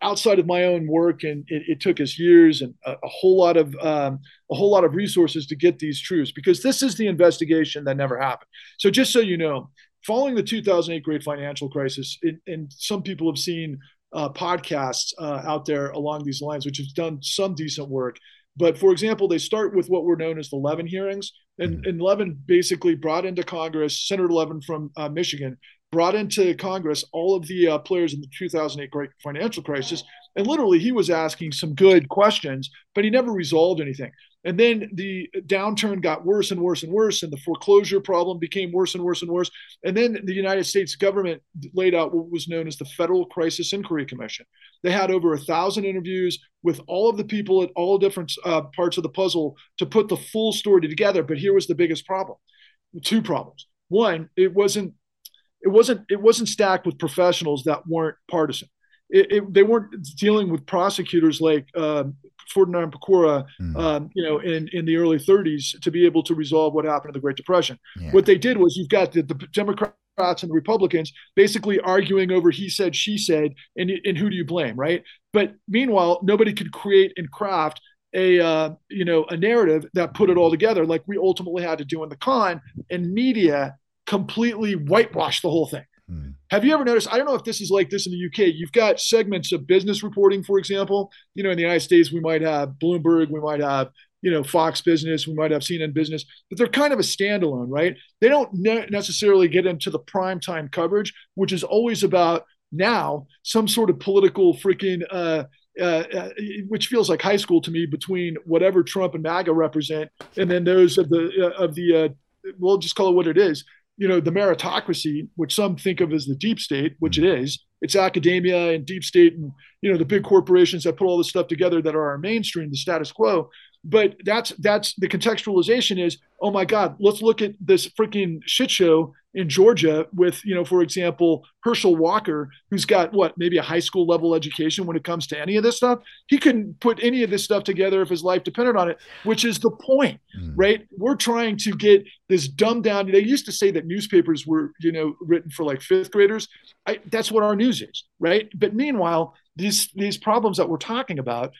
S2: outside of my own work and it, it took us years and a, a whole lot of um, a whole lot of resources to get these truths because this is the investigation that never happened. So just so you know following the 2008 great financial crisis it, and some people have seen uh, podcasts uh, out there along these lines which have done some decent work but for example, they start with what were known as the Levin hearings. And, mm-hmm. and Levin basically brought into Congress, Senator Levin from uh, Michigan, brought into Congress all of the uh, players in the 2008 great financial crisis. And literally, he was asking some good questions, but he never resolved anything. And then the downturn got worse and worse and worse, and the foreclosure problem became worse and worse and worse. And then the United States government laid out what was known as the Federal Crisis Inquiry Commission. They had over a thousand interviews with all of the people at all different uh, parts of the puzzle to put the full story together. But here was the biggest problem: two problems. One, it wasn't it wasn't it wasn't stacked with professionals that weren't partisan. It, it, they weren't dealing with prosecutors like uh, Ferdinand Pecora, mm. um, you know, in, in the early 30s to be able to resolve what happened in the Great Depression. Yeah. What they did was you've got the, the Democrats and the Republicans basically arguing over he said, she said, and, and who do you blame, right? But meanwhile, nobody could create and craft a uh, you know a narrative that put it all together, like we ultimately had to do in the con, and media completely whitewashed the whole thing. Have you ever noticed? I don't know if this is like this in the UK. You've got segments of business reporting, for example. You know, in the United States, we might have Bloomberg, we might have you know Fox Business, we might have CNN Business, but they're kind of a standalone, right? They don't ne- necessarily get into the prime time coverage, which is always about now some sort of political freaking. Uh, uh, uh, which feels like high school to me between whatever Trump and MAGA represent, and then those of the uh, of the uh, we'll just call it what it is, you know, the meritocracy, which some think of as the deep state, which it mm-hmm. is, it's academia and deep state and, you know, the big corporations that put all this stuff together that are our mainstream, the status quo. but that's that's the contextualization is oh my god let's look at this freaking shit show in georgia with you know for example herschel walker who's got what maybe a high school level education when it comes to any of this stuff? He couldn't put any of this stuff together if his life depended on it which is the point mm. right? We're trying to get this dumbed down. They used to say that newspapers were you know written for like fifth graders. I, that's what our news is right? But meanwhile these these problems that we're talking about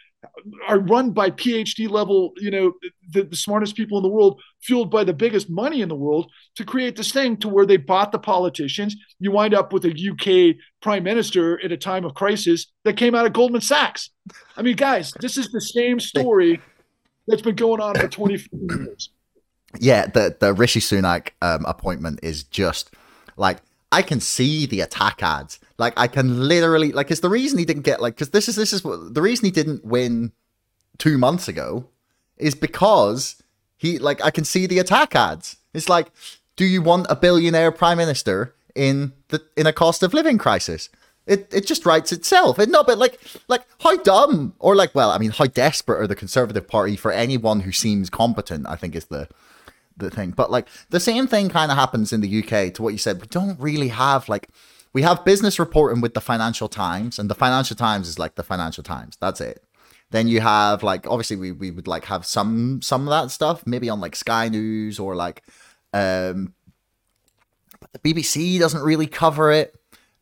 S2: are run by PhD level, you know, the, the, smartest people in the world, fueled by the biggest money in the world to create this thing to where they bought the politicians. You wind up with a UK prime minister at a time of crisis that came out of Goldman Sachs. I mean, guys, this is the same story that's been going on for 20 years.
S1: Yeah, the, the Rishi Sunak um, appointment is just like I can see the attack ads. Like I can literally like it's the reason he didn't get like because this is this is what the reason he didn't win two months ago is because he like I can see the attack ads. It's like, do you want a billionaire prime minister in the in a cost of living crisis? It it just writes itself. It no, but like like how dumb or like well, I mean, how desperate are the Conservative Party for anyone who seems competent? I think is the the thing. But like the same thing kind of happens in the UK to what you said. We don't really have like we have business reporting with the Financial Times, and the Financial Times is like the Financial Times. That's it. Then you have like obviously we, we would like have some some of that stuff maybe on like Sky News or like um but the BBC doesn't really cover it.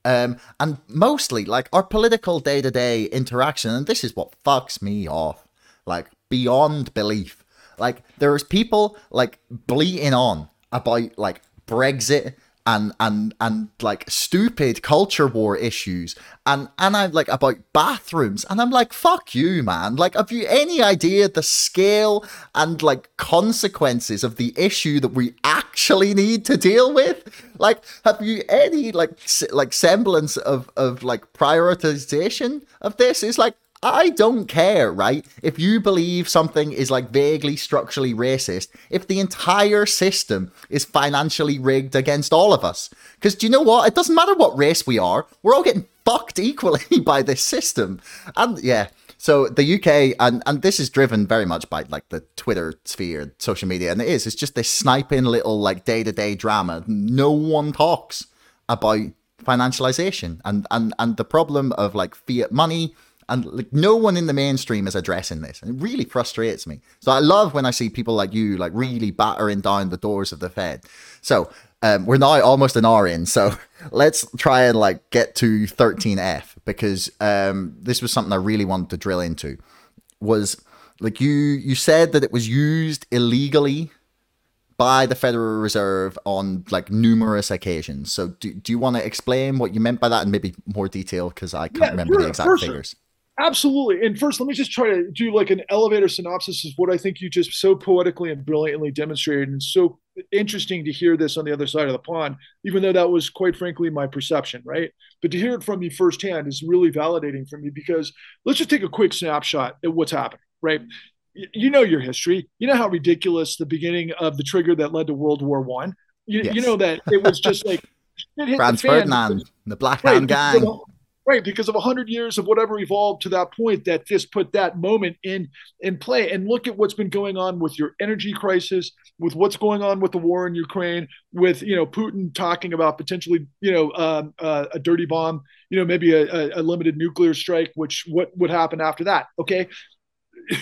S1: Um, and mostly like our political day to day interaction, and this is what fucks me off, like beyond belief like there's people like bleating on about like Brexit and and and like stupid culture war issues and and I'm like about bathrooms and I'm like fuck you man. Like have you any idea the scale and like consequences of the issue that we actually need to deal with? Like have you any like like semblance of of like prioritization of this? It's like I don't care, right? If you believe something is like vaguely structurally racist, if the entire system is financially rigged against all of us. Because do you know what? It doesn't matter what race we are, we're all getting fucked equally by this system. And yeah, so the UK, and, and this is driven very much by like the Twitter sphere, social media, and it is, it's just this sniping little like day to day drama. No one talks about financialization and, and, and the problem of like fiat money and like no one in the mainstream is addressing this and it really frustrates me so i love when i see people like you like really battering down the doors of the fed so um, we're now almost an hour in so let's try and like get to 13f because um, this was something i really wanted to drill into was like you you said that it was used illegally by the Federal Reserve on like numerous occasions. So do, do you want to explain what you meant by that in maybe more detail? Because I can't yeah, remember sure, the exact figures.
S2: Absolutely. And first, let me just try to do like an elevator synopsis of what I think you just so poetically and brilliantly demonstrated. And so interesting to hear this on the other side of the pond, even though that was quite frankly my perception, right? But to hear it from you firsthand is really validating for me because let's just take a quick snapshot at what's happening, right? You know your history. You know how ridiculous the beginning of the trigger that led to World War One. You, yes. you know that it was just like
S1: Franz Ferdinand, the Black Hand right, Gang
S2: right because of 100 years of whatever evolved to that point that just put that moment in in play. And look at what's been going on with your energy crisis with what's going on with the war in ukraine with you know putin talking about potentially you know uh, uh, a dirty bomb you know maybe a, a limited nuclear strike which what would happen after that okay?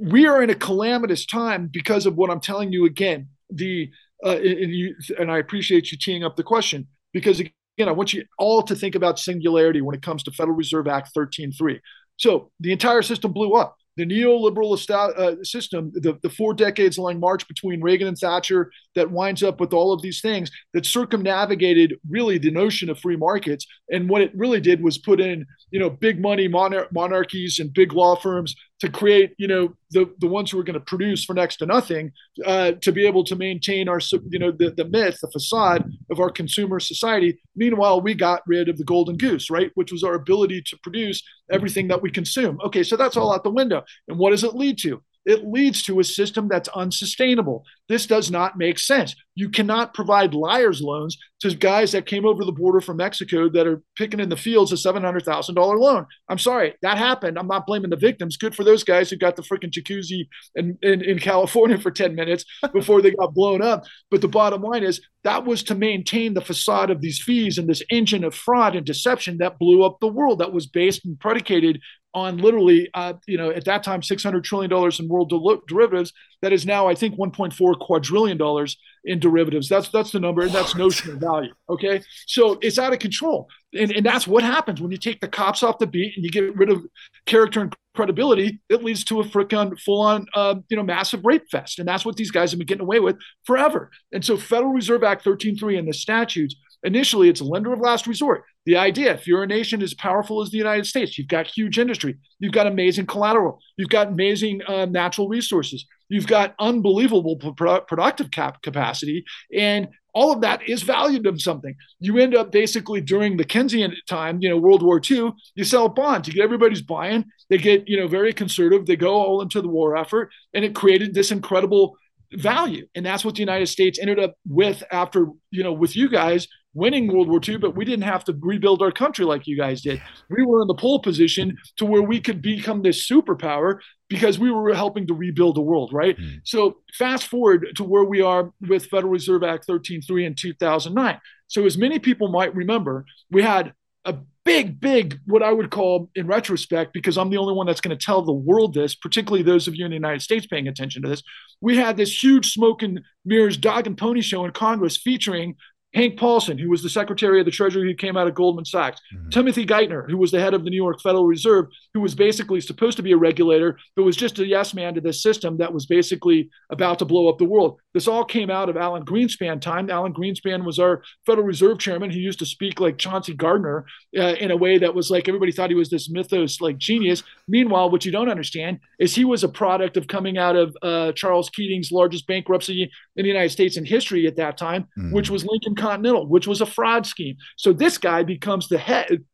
S2: We are in a calamitous time because of what i'm telling you again the uh, and, you, and i appreciate you teeing up the question because again, I want you all to think about singularity when it comes to Federal Reserve Act 13.3. So the entire system blew up. The neoliberal uh, system, the, the four decades long march between Reagan and Thatcher that winds up with all of these things that circumnavigated really the notion of free markets. And what it really did was put in, you know, big money monar- monarchies and big law firms to create, you know, the, the ones who are going to produce for next to nothing uh, to be able to maintain our, you know, the, the myth, the facade of our consumer society. Meanwhile, we got rid of the golden goose, right? Which was our ability to produce everything that we consume. Okay, so that's all out the window. And what does it lead to? It leads to a system that's unsustainable. This does not make sense. You cannot provide liars loans to guys that came over the border from Mexico that are picking in the fields a $700,000 loan. I'm sorry, that happened. I'm not blaming the victims. Good for those guys who got the freaking jacuzzi in, in, in California for 10 minutes before they got blown up. But the bottom line is that was to maintain the facade of these fees and this engine of fraud and deception that blew up the world that was based and predicated on literally, uh, you know, at that time, $600 trillion in world del- derivatives. That is now, I think, $1.4 quadrillion in derivatives. That's that's the number, and that's notional value. Okay. So it's out of control. And, and that's what happens when you take the cops off the beat and you get rid of character and credibility. It leads to a frickin' full on, uh, you know, massive rape fest. And that's what these guys have been getting away with forever. And so Federal Reserve Act 13.3 and the statutes Initially, it's a lender of last resort. The idea if you're a nation as powerful as the United States, you've got huge industry, you've got amazing collateral, you've got amazing uh, natural resources, you've got unbelievable pro- productive cap- capacity, and all of that is valued in something. You end up basically during the Keynesian time, you know, World War II, you sell bonds, you get everybody's buying, they get, you know, very conservative, they go all into the war effort, and it created this incredible value. And that's what the United States ended up with after, you know, with you guys winning World War II, but we didn't have to rebuild our country like you guys did. We were in the pole position to where we could become this superpower because we were helping to rebuild the world, right? Mm. So fast forward to where we are with Federal Reserve Act 13.3 in 2009. So as many people might remember, we had a big, big, what I would call in retrospect, because I'm the only one that's going to tell the world this, particularly those of you in the United States paying attention to this. We had this huge smoke and mirrors dog and pony show in Congress featuring Hank Paulson, who was the Secretary of the Treasury who came out of Goldman Sachs, mm-hmm. Timothy Geithner, who was the head of the New York Federal Reserve, who was basically supposed to be a regulator, but was just a yes man to this system that was basically about to blow up the world. This all came out of Alan Greenspan time. Alan Greenspan was our Federal Reserve Chairman. He used to speak like Chauncey Gardiner uh, in a way that was like everybody thought he was this mythos like genius. Meanwhile, what you don't understand is he was a product of coming out of uh, Charles Keating's largest bankruptcy in the United States in history at that time, mm-hmm. which was Lincoln Continental, which was a fraud scheme. So this guy becomes the head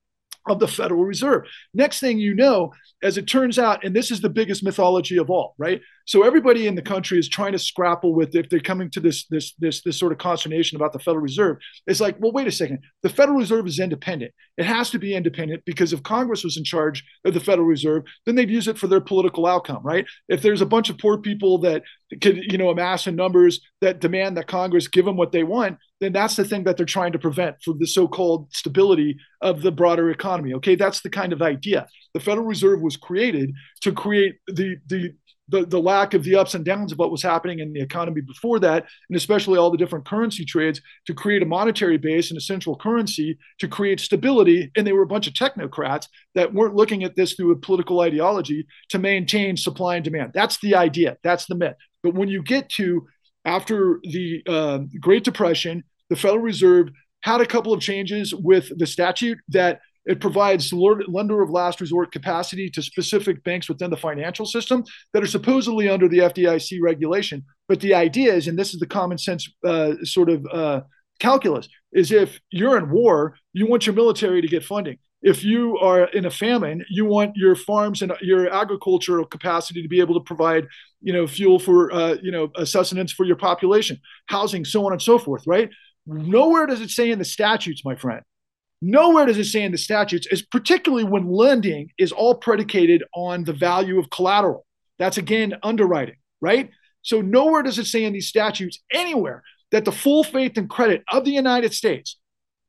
S2: of the Federal Reserve. Next thing you know, as it turns out, and this is the biggest mythology of all, right? So everybody in the country is trying to scrapple with if they're coming to this this this this sort of consternation about the Federal Reserve. It's like, well, wait a second. The Federal Reserve is independent. It has to be independent because if Congress was in charge of the Federal Reserve, then they'd use it for their political outcome, right? If there's a bunch of poor people that could, you know, amass in numbers that demand that Congress give them what they want, then that's the thing that they're trying to prevent for the so-called stability of the broader economy. Okay, that's the kind of idea. The Federal Reserve was created to create the the the, the lack of the ups and downs of what was happening in the economy before that, and especially all the different currency trades to create a monetary base and a central currency to create stability. And they were a bunch of technocrats that weren't looking at this through a political ideology to maintain supply and demand. That's the idea. That's the myth. But when you get to after the uh, Great Depression, the Federal Reserve had a couple of changes with the statute that it provides lender of last resort capacity to specific banks within the financial system that are supposedly under the FDIC regulation. But the idea is, and this is the common sense uh, sort of uh, calculus, is if you're in war, you want your military to get funding. If you are in a famine, you want your farms and your agricultural capacity to be able to provide, you know, fuel for, uh, you know, sustenance for your population, housing, so on and so forth, right? Nowhere does it say in the statutes, my friend, Nowhere does it say in the statutes, is particularly when lending is all predicated on the value of collateral. That's again underwriting, right? So nowhere does it say in these statutes anywhere that the full faith and credit of the United States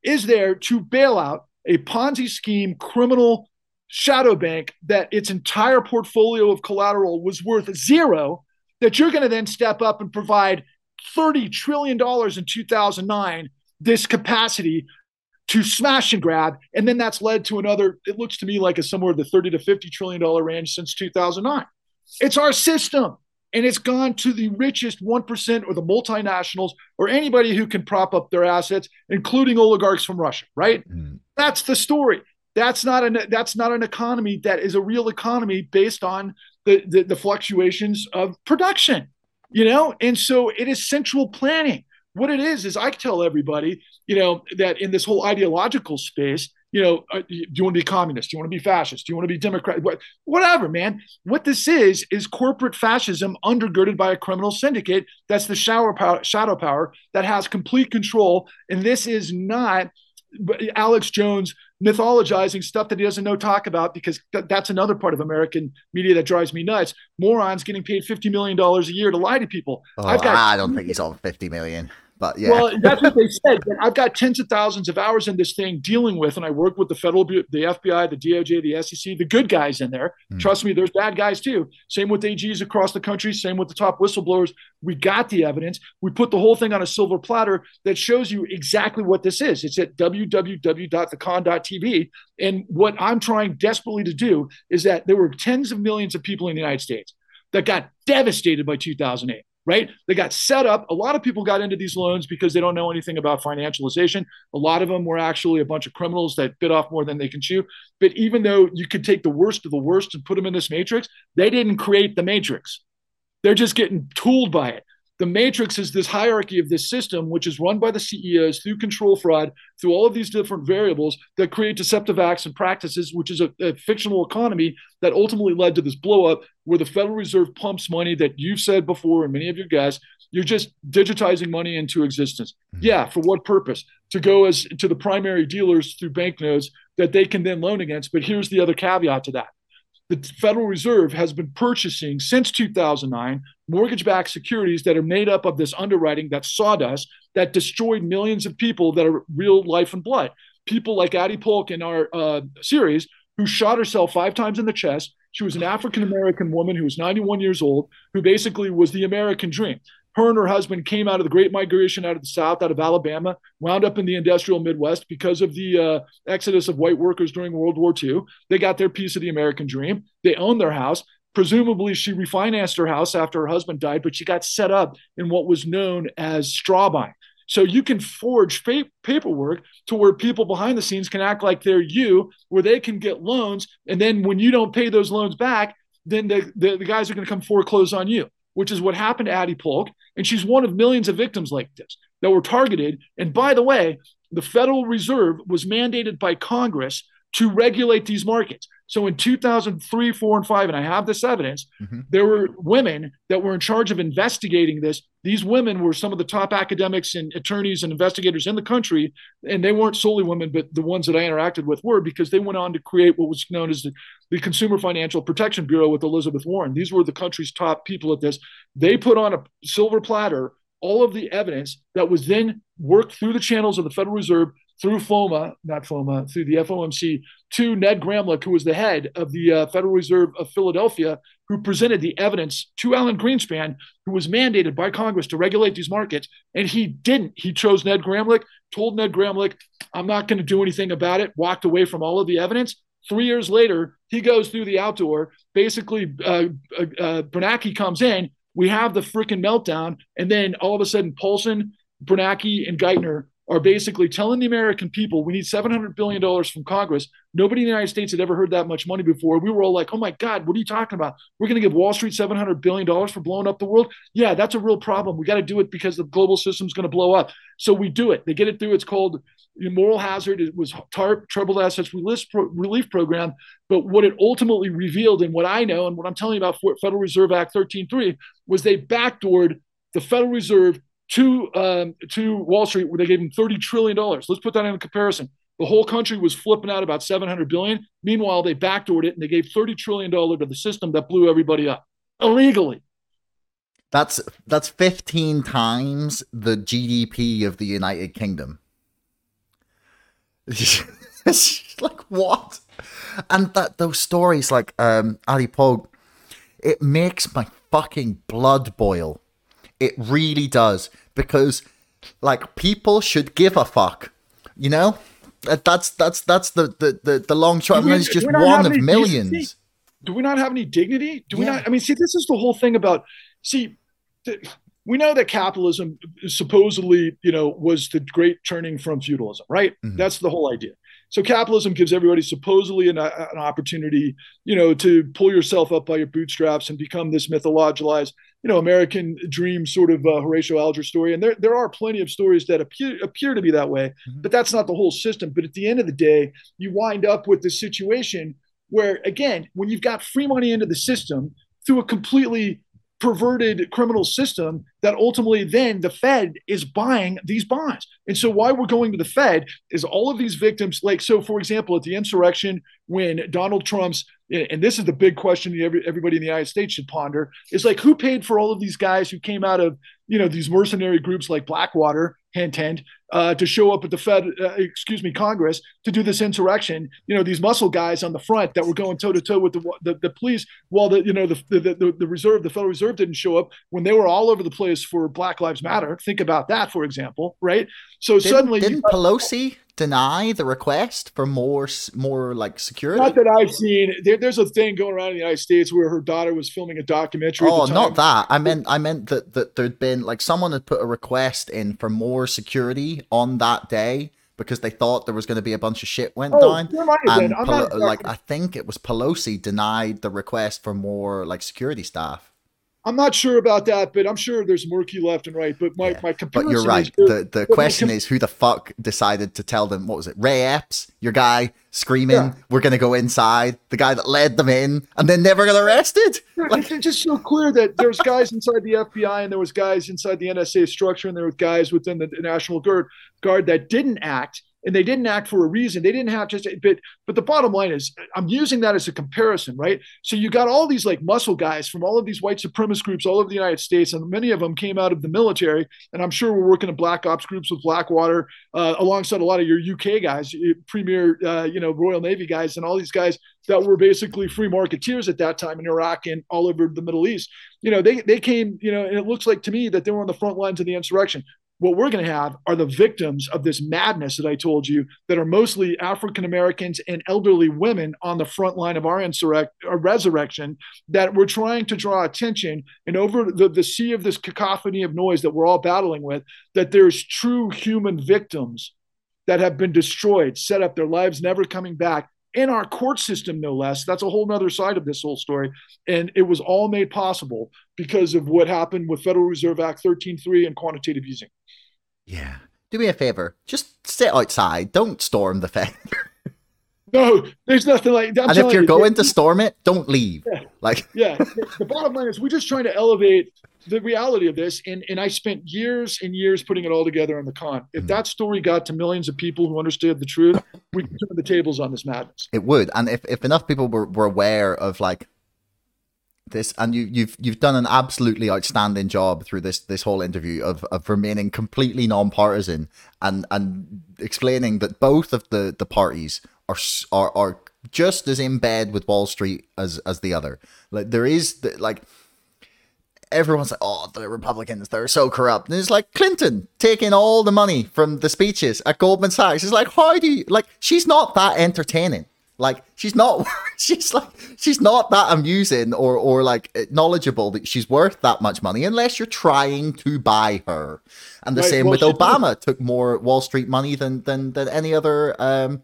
S2: is there to bail out a Ponzi scheme criminal shadow bank that its entire portfolio of collateral was worth zero, that you're going to then step up and provide $30 trillion in 2009 this capacity to smash and grab. And then that's led to another, it looks to me like a somewhere the 30 to 50 trillion dollar range since 2009. It's our system. And it's gone to the richest 1% or the multinationals or anybody who can prop up their assets, including oligarchs from Russia, right? Mm. That's the story. That's not an that's not an economy that is a real economy based on the, the, the fluctuations of production, you know? And so it is central planning what it is is I tell everybody, you know, that in this whole ideological space, you know, uh, do you want to be communist? Do you want to be fascist? Do you want to be Democrat? Whatever, man. What this is is corporate fascism undergirded by a criminal syndicate. That's the shower power, shadow power that has complete control. And this is not Alex Jones mythologizing stuff that he doesn't know talk about because th- that's another part of American media that drives me nuts. Morons getting paid fifty million dollars a year to lie to people.
S1: Oh, I've got, I don't think he's on fifty million. But yeah.
S2: Well, that's what they said. But I've got tens of thousands of hours in this thing dealing with, and I work with the federal, the FBI, the DOJ, the SEC, the good guys in there. Mm. Trust me, there's bad guys too. Same with AGs across the country. Same with the top whistleblowers. We got the evidence. We put the whole thing on a silver platter that shows you exactly what this is. It's at www.thecon.tv. And what I'm trying desperately to do is that there were tens of millions of people in the United States that got devastated by 2008 right? They got set up. A lot of people got into these loans because they don't know anything about financialization. A lot of them were actually a bunch of criminals that bit off more than they can chew. But even though you could take the worst of the worst and put them in this matrix, they didn't create the matrix. They're just getting tooled by it. The matrix is this hierarchy of this system, which is run by the CEOs through control fraud, through all of these different variables that create deceptive acts and practices, which is a, a fictional economy that ultimately led to this blowup where the Federal Reserve pumps money that you've said before, and many of your guys, you're just digitizing money into existence. Mm-hmm. Yeah, for what purpose? To go as to the primary dealers through banknotes that they can then loan against. But here's the other caveat to that the Federal Reserve has been purchasing since 2009 mortgage backed securities that are made up of this underwriting that sawdust that destroyed millions of people that are real life and blood. People like Addie Polk in our uh, series, who shot herself five times in the chest. She was an African American woman who was 91 years old, who basically was the American dream. Her and her husband came out of the Great Migration out of the South, out of Alabama, wound up in the industrial Midwest because of the uh, exodus of white workers during World War II. They got their piece of the American dream. They owned their house. Presumably, she refinanced her house after her husband died, but she got set up in what was known as straw buying. So you can forge paperwork to where people behind the scenes can act like they're you, where they can get loans. And then when you don't pay those loans back, then the, the, the guys are going to come foreclose on you which is what happened to Addie Polk. And she's one of millions of victims like this that were targeted. And by the way, the Federal Reserve was mandated by Congress to regulate these markets. So in 2003, four, and five, and I have this evidence, mm-hmm. there were women that were in charge of investigating this. These women were some of the top academics and attorneys and investigators in the country. And they weren't solely women, but the ones that I interacted with were because they went on to create what was known as the, the Consumer Financial Protection Bureau with Elizabeth Warren. These were the country's top people at this. They put on a silver platter all of the evidence that was then worked through the channels of the Federal Reserve through FOMA, not FOMA, through the FOMC to Ned Gramlich, who was the head of the uh, Federal Reserve of Philadelphia, who presented the evidence to Alan Greenspan, who was mandated by Congress to regulate these markets. And he didn't. He chose Ned Gramlich, told Ned Gramlich, I'm not going to do anything about it, walked away from all of the evidence. Three years later, he goes through the outdoor. Basically, uh, uh, uh Bernanke comes in. We have the freaking meltdown. And then all of a sudden, Paulson, Bernanke, and Geithner are basically telling the American people we need $700 billion from Congress. Nobody in the United States had ever heard that much money before. We were all like, oh my God, what are you talking about? We're going to give Wall Street $700 billion for blowing up the world? Yeah, that's a real problem. We got to do it because the global system is going to blow up. So we do it. They get it through. It's called moral hazard. It was TARP, Troubled Assets Relief Program. But what it ultimately revealed, and what I know, and what I'm telling you about Federal Reserve Act 13.3, was they backdoored the Federal Reserve to um, to Wall Street where they gave him thirty trillion dollars. Let's put that in comparison. The whole country was flipping out about seven hundred billion. Meanwhile, they backdoored it and they gave thirty trillion dollar to the system that blew everybody up illegally.
S1: That's that's fifteen times the GDP of the United Kingdom. like what? And that those stories like um Addie Polk, it makes my fucking blood boil it really does because like people should give a fuck. You know? That's that's that's the the the, the long shot. I mean, it's just one of millions. Decency?
S2: Do we not have any dignity? Do we not? I mean, see, this is the whole thing about. See, the, we know that capitalism supposedly, you know, was the great turning from feudalism, right? Mm-hmm. That's the whole idea. So capitalism gives everybody supposedly an, an opportunity, you know, to pull yourself up by your bootstraps and become this mythologized, you know, American dream sort of uh, Horatio Alger story. And there, there are plenty of stories that appear appear to be that way, mm-hmm. but that's not the whole system. But at the end of the day, you wind up with this situation where, again, when you've got free money into the system through a completely perverted criminal system that ultimately then the Fed is buying these bonds. And so why we're going to the Fed is all of these victims, like so, for example, at the insurrection when Donald Trump's and this is the big question everybody in the United States should ponder is like who paid for all of these guys who came out of you know these mercenary groups like Blackwater, hint, uh, to show up at the Fed, uh, excuse me, Congress to do this insurrection. You know, these muscle guys on the front that were going toe to toe with the, the, the police, while the you know the, the the Reserve, the Federal Reserve didn't show up when they were all over the place for Black Lives Matter. Think about that, for example, right? So
S1: didn't,
S2: suddenly,
S1: didn't Pelosi deny the request for more more like security?
S2: Not that I've seen. There, there's a thing going around in the United States where her daughter was filming a documentary.
S1: Oh, not that. I meant I meant that that there'd been like someone had put a request in for more security on that day because they thought there was going to be a bunch of shit went
S2: oh,
S1: down.
S2: And
S1: Pelo- like I think it was Pelosi denied the request for more like security staff.
S2: I'm not sure about that, but I'm sure there's murky left and right. But my, yeah. my comparison.
S1: But you're right. the the question com- is who the fuck decided to tell them what was it? Ray Epps, your guy, screaming, yeah. "We're gonna go inside." The guy that led them in, and then never got arrested.
S2: Like, it's just so clear that there's guys inside the FBI and there was guys inside the NSA structure and there were guys within the National Guard guard that didn't act and they didn't act for a reason. They didn't have just, but but the bottom line is, I'm using that as a comparison, right? So you got all these like muscle guys from all of these white supremacist groups all over the United States, and many of them came out of the military. And I'm sure we're working in black ops groups with Blackwater, uh, alongside a lot of your UK guys, premier, uh, you know, Royal Navy guys, and all these guys that were basically free marketeers at that time in Iraq and all over the Middle East. You know, they they came, you know, and it looks like to me that they were on the front lines of the insurrection what we're going to have are the victims of this madness that I told you that are mostly African Americans and elderly women on the front line of our, insurrect, our resurrection that we're trying to draw attention and over the, the sea of this cacophony of noise that we're all battling with, that there's true human victims that have been destroyed, set up their lives never coming back in our court system, no less. That's a whole other side of this whole story. And it was all made possible because of what happened with Federal Reserve Act 13.3 and quantitative easing.
S1: Yeah. Do me a favor. Just sit outside. Don't storm the Fed.
S2: no, there's nothing like that.
S1: And if you're you, going to storm it, don't leave.
S2: Yeah,
S1: like
S2: yeah. The bottom line is we're just trying to elevate the reality of this. And and I spent years and years putting it all together on the con. If mm. that story got to millions of people who understood the truth, we could turn the tables on this madness.
S1: It would. And if, if enough people were, were aware of like this and you you've you've done an absolutely outstanding job through this this whole interview of of remaining completely nonpartisan and and explaining that both of the the parties are are are just as in bed with Wall Street as as the other. Like there is the, like everyone's like, oh, the Republicans, they're so corrupt. And it's like Clinton taking all the money from the speeches at Goldman Sachs. It's like, how do you like she's not that entertaining. Like she's not, she's like she's not that amusing or or like knowledgeable that she's worth that much money unless you're trying to buy her. And the right, same well, with Obama took more Wall Street money than than than any other um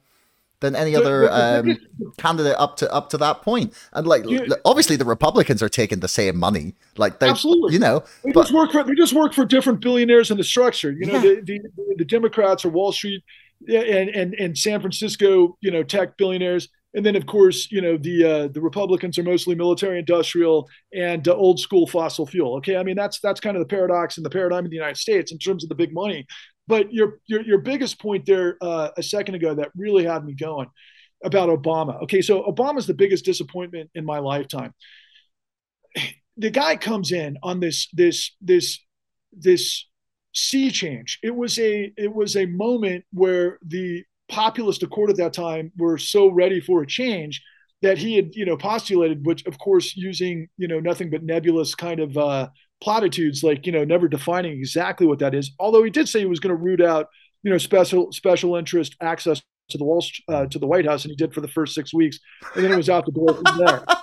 S1: than any other um, candidate up to up to that point. And like obviously the Republicans are taking the same money. Like they absolutely, you know,
S2: they but, just work for they just work for different billionaires in the structure. You know, yeah. the, the the Democrats are Wall Street and and and San Francisco, you know, tech billionaires, and then of course, you know, the uh, the Republicans are mostly military, industrial, and uh, old school fossil fuel. Okay, I mean that's that's kind of the paradox and the paradigm of the United States in terms of the big money. But your your your biggest point there uh, a second ago that really had me going about Obama. Okay, so Obama's the biggest disappointment in my lifetime. The guy comes in on this this this this sea change. It was a it was a moment where the populist accord at that time were so ready for a change that he had you know postulated, which of course using you know nothing but nebulous kind of uh, platitudes, like you know never defining exactly what that is. Although he did say he was going to root out you know special special interest access to the Wall uh, to the White House, and he did for the first six weeks, and then it was out the door from there.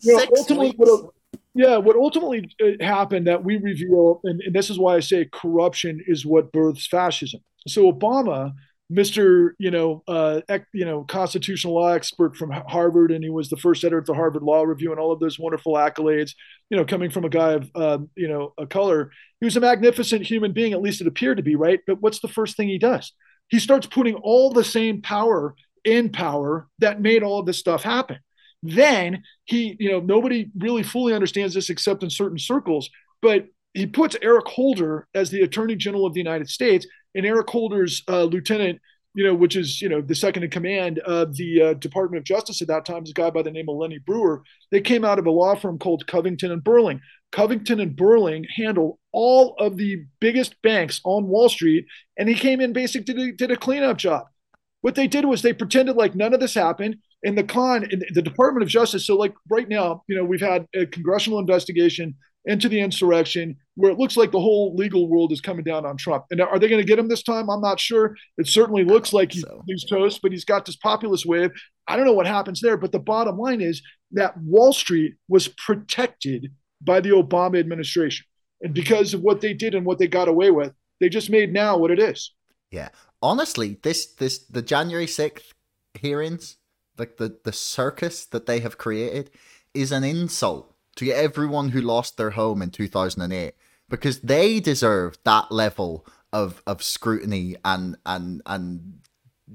S2: You know, ultimately, what, yeah, what ultimately uh, happened that we reveal, and, and this is why I say corruption is what births fascism. So Obama Mr. You know, uh, you know, constitutional law expert from Harvard, and he was the first editor of the Harvard Law Review, and all of those wonderful accolades. You know, coming from a guy of uh, you know a color, he was a magnificent human being. At least it appeared to be, right? But what's the first thing he does? He starts putting all the same power in power that made all of this stuff happen. Then he, you know, nobody really fully understands this except in certain circles, but he puts Eric Holder as the Attorney General of the United States, and Eric Holder's uh, lieutenant, you know, which is you know the second in command of the uh, Department of Justice at that time, is a guy by the name of Lanny Breuer. They came out of a law firm called Covington and Burling. Covington and Burling handled all of the biggest banks on Wall Street, and he came in basically did, did a cleanup job. What they did was they pretended like none of this happened. And the con, in the Department of Justice. So, like right now, you know, we've had a congressional investigation into the insurrection where it looks like the whole legal world is coming down on Trump. And are they going to get him this time? I'm not sure. It certainly looks like he's, so. he's toast, but he's got this populist wave. I don't know what happens there. But the bottom line is that Wall Street was protected by the Obama administration. And because of what they did and what they got away with, they just made now what it is.
S1: Yeah. Honestly, this this the January 6th hearings, like the, the circus that they have created, is an insult to everyone who lost their home in 2008 because they deserve that level of of scrutiny and and and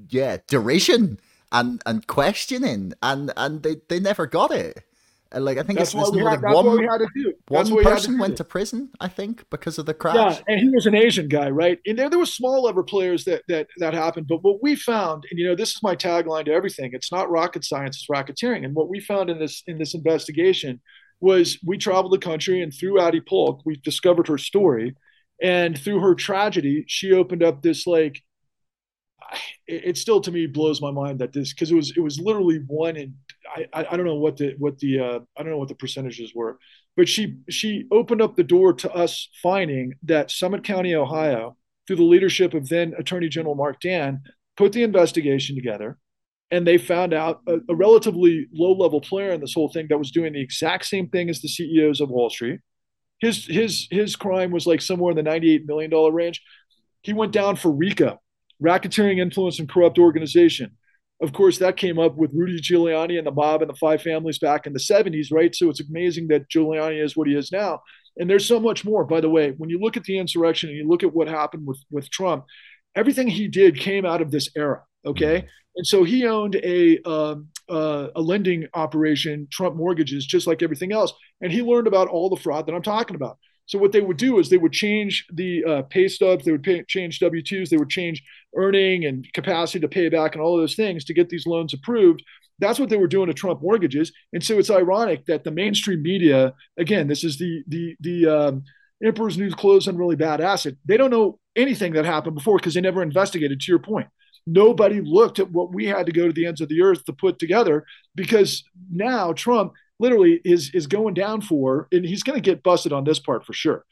S1: yeah derision and and questioning and and they they never got it and like I think that's it's,
S2: what, had, that's one, what we had to do. That's
S1: one person to went to prison, I think, because of the crash. Yeah,
S2: and he was an Asian guy, right? And there, there were small level players that that that happened. But what we found, and you know, this is my tagline to everything: it's not rocket science, it's racketeering. And what we found in this in this investigation was we traveled the country and through Addie Polk, we discovered her story. And through her tragedy, she opened up this like it, it still to me blows my mind that this because it was it was literally one in I, I don't know what the what the uh, I don't know what the percentages were, but she she opened up the door to us finding that Summit County, Ohio, through the leadership of then Attorney General Marc Dann, put the investigation together and they found out a, a relatively low level player in this whole thing that was doing the exact same thing as the CEOs of Wall Street. His his his crime was like somewhere in the 98 million dollar range. He went down for RICO, racketeering, influence, and corrupt organization. Of course, that came up with Rudy Giuliani and the mob and the five families back in the 70s, right? So it's amazing that Giuliani is what he is now. And there's so much more. By the way, when you look at the insurrection and you look at what happened with, with Trump, everything he did came out of this era. Okay. And so he owned a um, uh, a lending operation, Trump Mortgages, just like everything else. And he learned about all the fraud that I'm talking about. So what they would do is they would change the uh, pay stubs, they would pay, change W twos, they would change earning and capacity to pay back and all of those things to get these loans approved. That's what they were doing to Trump mortgages. And so it's ironic that the mainstream media, again, this is the the the um, emperor's new clothes on really bad acid. They don't know anything that happened before because they never investigated. To your point, nobody looked at what we had to go to the ends of the earth to put together because now Trump literally is is going down for and he's going to get busted on this part for sure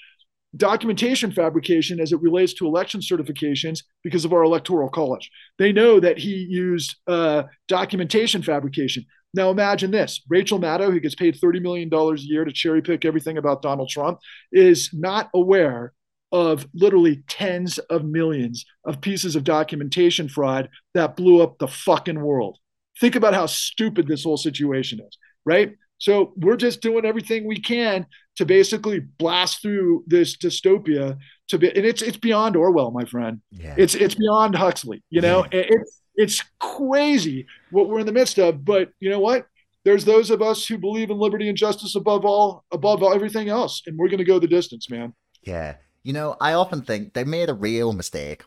S2: documentation fabrication as it relates to election certifications because of our electoral college they know that he used uh, documentation fabrication now imagine this rachel maddow who gets paid $30 million a year to cherry pick everything about donald trump is not aware of literally tens of millions of pieces of documentation fraud that blew up the fucking world. Think about how stupid this whole situation is, right? So we're just doing everything we can to basically blast through this dystopia to be, and it's it's beyond Orwell, my friend. Yeah. It's it's beyond Huxley. You know, yeah. it's it's crazy what we're in the midst of. But you know what? There's those of us who believe in liberty and justice above all, above everything else, and we're going to go the distance, man.
S1: Yeah, you know, I often think they made a real mistake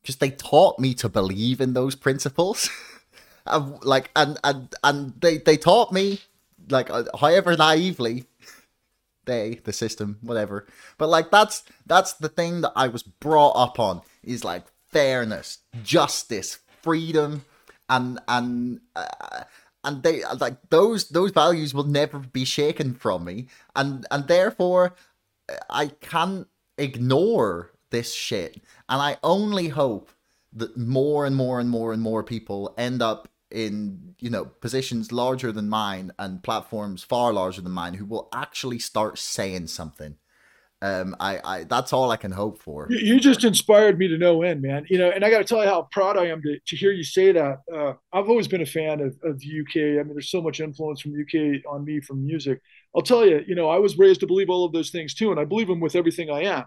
S1: because they taught me to believe in those principles. like, and and and they they taught me like, uh, however naively, they the system, whatever. But like, that's that's the thing that I was brought up on is like fairness, justice, freedom, and and. Uh, and they like those those values will never be shaken from me and and therefore i can't ignore this shit. And I only hope that more and more and more and more people end up in you know positions larger than mine and platforms far larger than mine who will actually start saying something Um, I, I that's all I can hope for.
S2: You just inspired me to no end, man. You know, and I got to tell you how proud I am to, to hear you say that. Uh, I've always been a fan of, of the UK. I mean, there's so much influence from UK on me from music. I'll tell you, you know, I was raised to believe all of those things too, and I believe them with everything I am.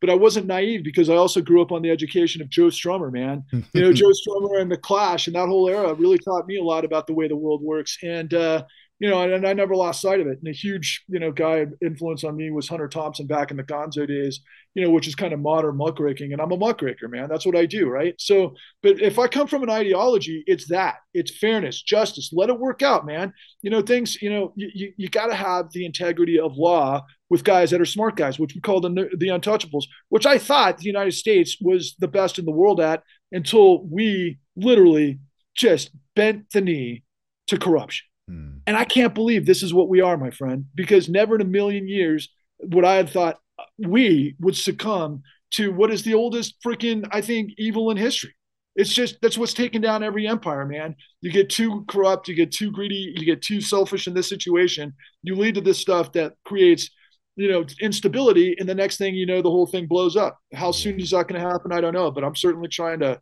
S2: But I wasn't naive because I also grew up on the education of Joe Strummer, man. You know, Joe Strummer and the Clash and that whole era really taught me a lot about the way the world works. And uh, you know, and, I never lost sight of it. And a huge, you know, guy influence on me was Hunter Thompson back in the Gonzo days, you know, which is kind of modern muckraking. And I'm a muckraker, man. That's what I do, right? So, but if I come from an ideology, it's that. It's fairness, justice. Let it work out, man. You know, things. You know, you you, got to have the integrity of law with guys that are smart guys, which we call the the untouchables, which I thought the United States was the best in the world at until we literally just bent the knee to corruption Hmm. And I can't believe this is what we are, my friend, because never in a million years would I have thought we would succumb to what is the oldest freaking, I think, evil in history. It's just that's what's taken down every empire, man. You get too corrupt, you get too greedy, you get too selfish in this situation. You lead to this stuff that creates, you know, instability, and the next thing you know, the whole thing blows up. How soon is that going to happen? I don't know, but I'm certainly trying to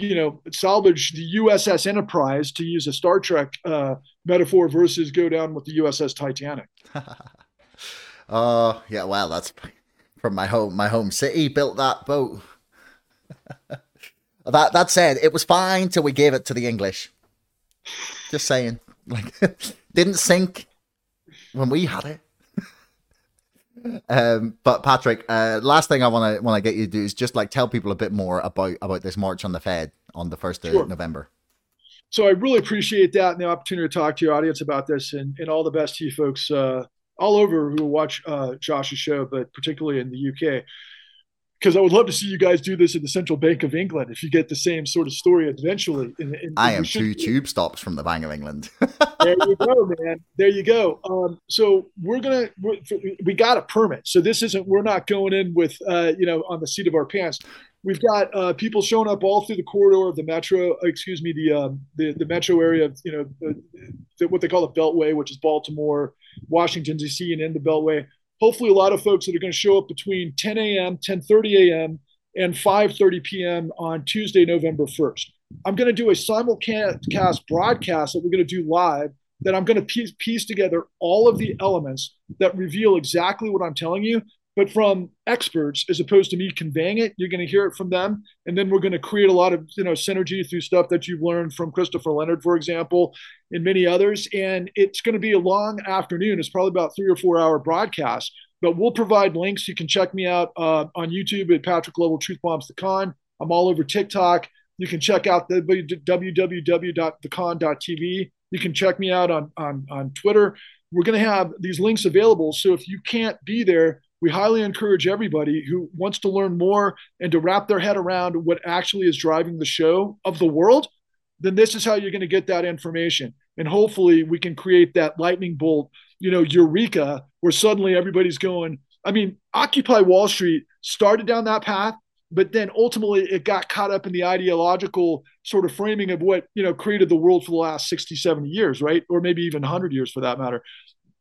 S2: you know, salvage the USS Enterprise to use a Star Trek uh, metaphor versus go down with the USS Titanic.
S1: uh yeah, well, that's from my home my home city built that boat. that that said, it was fine till we gave it to the English. Just saying, like, didn't sink when we had it. Um, but Patrick, uh, last thing I want to want to get you to do is just like tell people a bit more about about this march on the Fed on the first of. November.
S2: So I really appreciate that and the opportunity to talk to your audience about this, and, and all the best to you folks uh, all over who watch uh, Josh's show, but particularly in the UK because I would love to see you guys do this in the Central Bank of England if you get the same sort of story eventually. And,
S1: and I am two tube stops from the Bank of England.
S2: there you go, man. There you go. Um, so we're gonna we're, we got a permit. So this isn't we're not going in with uh, you know on the seat of our pants. We've got uh, people showing up all through the corridor of the metro. Excuse me, the um, the, the metro area of you know the, the, what they call the Beltway, which is Baltimore, Washington D.C., and in the Beltway hopefully a lot of folks that are going to show up between 10 a.m., 10:30 a.m., and 5:30 p.m. on Tuesday, November 1st. I'm going to do a simulcast broadcast that we're going to do live. That I'm going to piece, piece together all of the elements that reveal exactly what I'm telling you, but from experts as opposed to me conveying it. You're going to hear it from them, and then we're going to create a lot of you know synergy through stuff that you've learned from Christopher Leonard, for example, and many others. And it's going to be a long afternoon. It's probably about three or four hour broadcast, but we'll provide links. You can check me out uh, on YouTube at Patrick Lovell Truth Bombs the Con. I'm all over TikTok. You can check out the www.thecon.tv. You can check me out on on on Twitter. We're going to have these links available. So if you can't be there, we highly encourage everybody who wants to learn more and to wrap their head around what actually is driving the show of the world, then this is how you're going to get that information. And hopefully we can create that lightning bolt, you know, eureka, where suddenly everybody's going. I mean, Occupy Wall Street started down that path, but then ultimately it got caught up in the ideological sort of framing of what, you know, created the world for the last 60, 70 years, right? Or maybe even 100 years for that matter.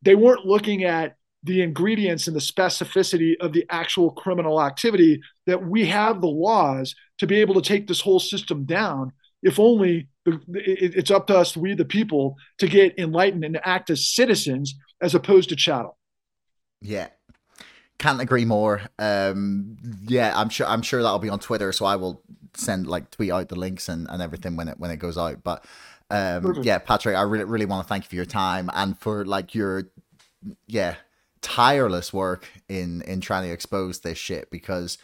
S2: They weren't looking at the ingredients and the specificity of the actual criminal activity that we have the laws to be able to take this whole system down. If only the, it, it's up to us we the people to get enlightened and act as citizens as opposed to chattel.
S1: Yeah. Can't agree more. Um yeah i'm sure i'm sure that'll be on twitter so i will send like tweet out the links and, and everything when it when it goes out. But um yeah patrick i really really want to thank you for your time and for like your yeah tireless work in in trying to expose this shit because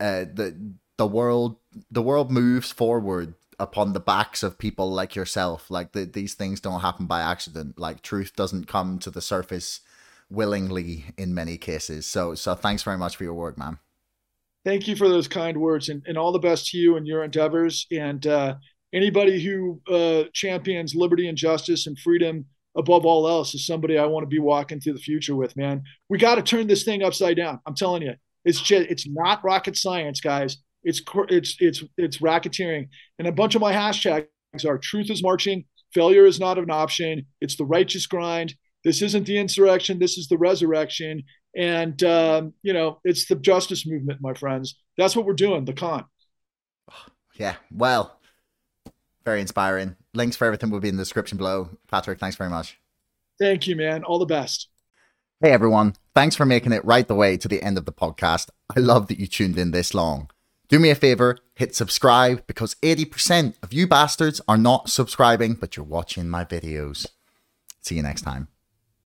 S1: uh, the the world the world moves forward upon the backs of people like yourself. Like the, these things don't happen by accident. Like truth doesn't come to the surface willingly in many cases. So so thanks very much for your work, man.
S2: Thank you for those kind words and, and all the best to you and your endeavors. And uh, anybody who uh, champions liberty and justice and freedom above all else is somebody I want to be walking through the future with, man. We got to turn this thing upside down. I'm telling you, it's just it's not rocket science, guys. It's it's it's it's racketeering, and a bunch of my hashtags are truth is marching, failure is not an option. It's the righteous grind. This isn't the insurrection. This is the resurrection. And, um, you know, it's the justice movement, my friends. That's what we're doing, the con.
S1: Yeah, well, very inspiring. Links for everything will be in the description below. Patrick, thanks very much.
S2: Thank you, man. All the best.
S1: Hey, everyone. Thanks for making it right the way to the end of the podcast. I love that you tuned in this long. Do me a favor, hit subscribe because 80% of you bastards are not subscribing, but you're watching my videos. See you next time.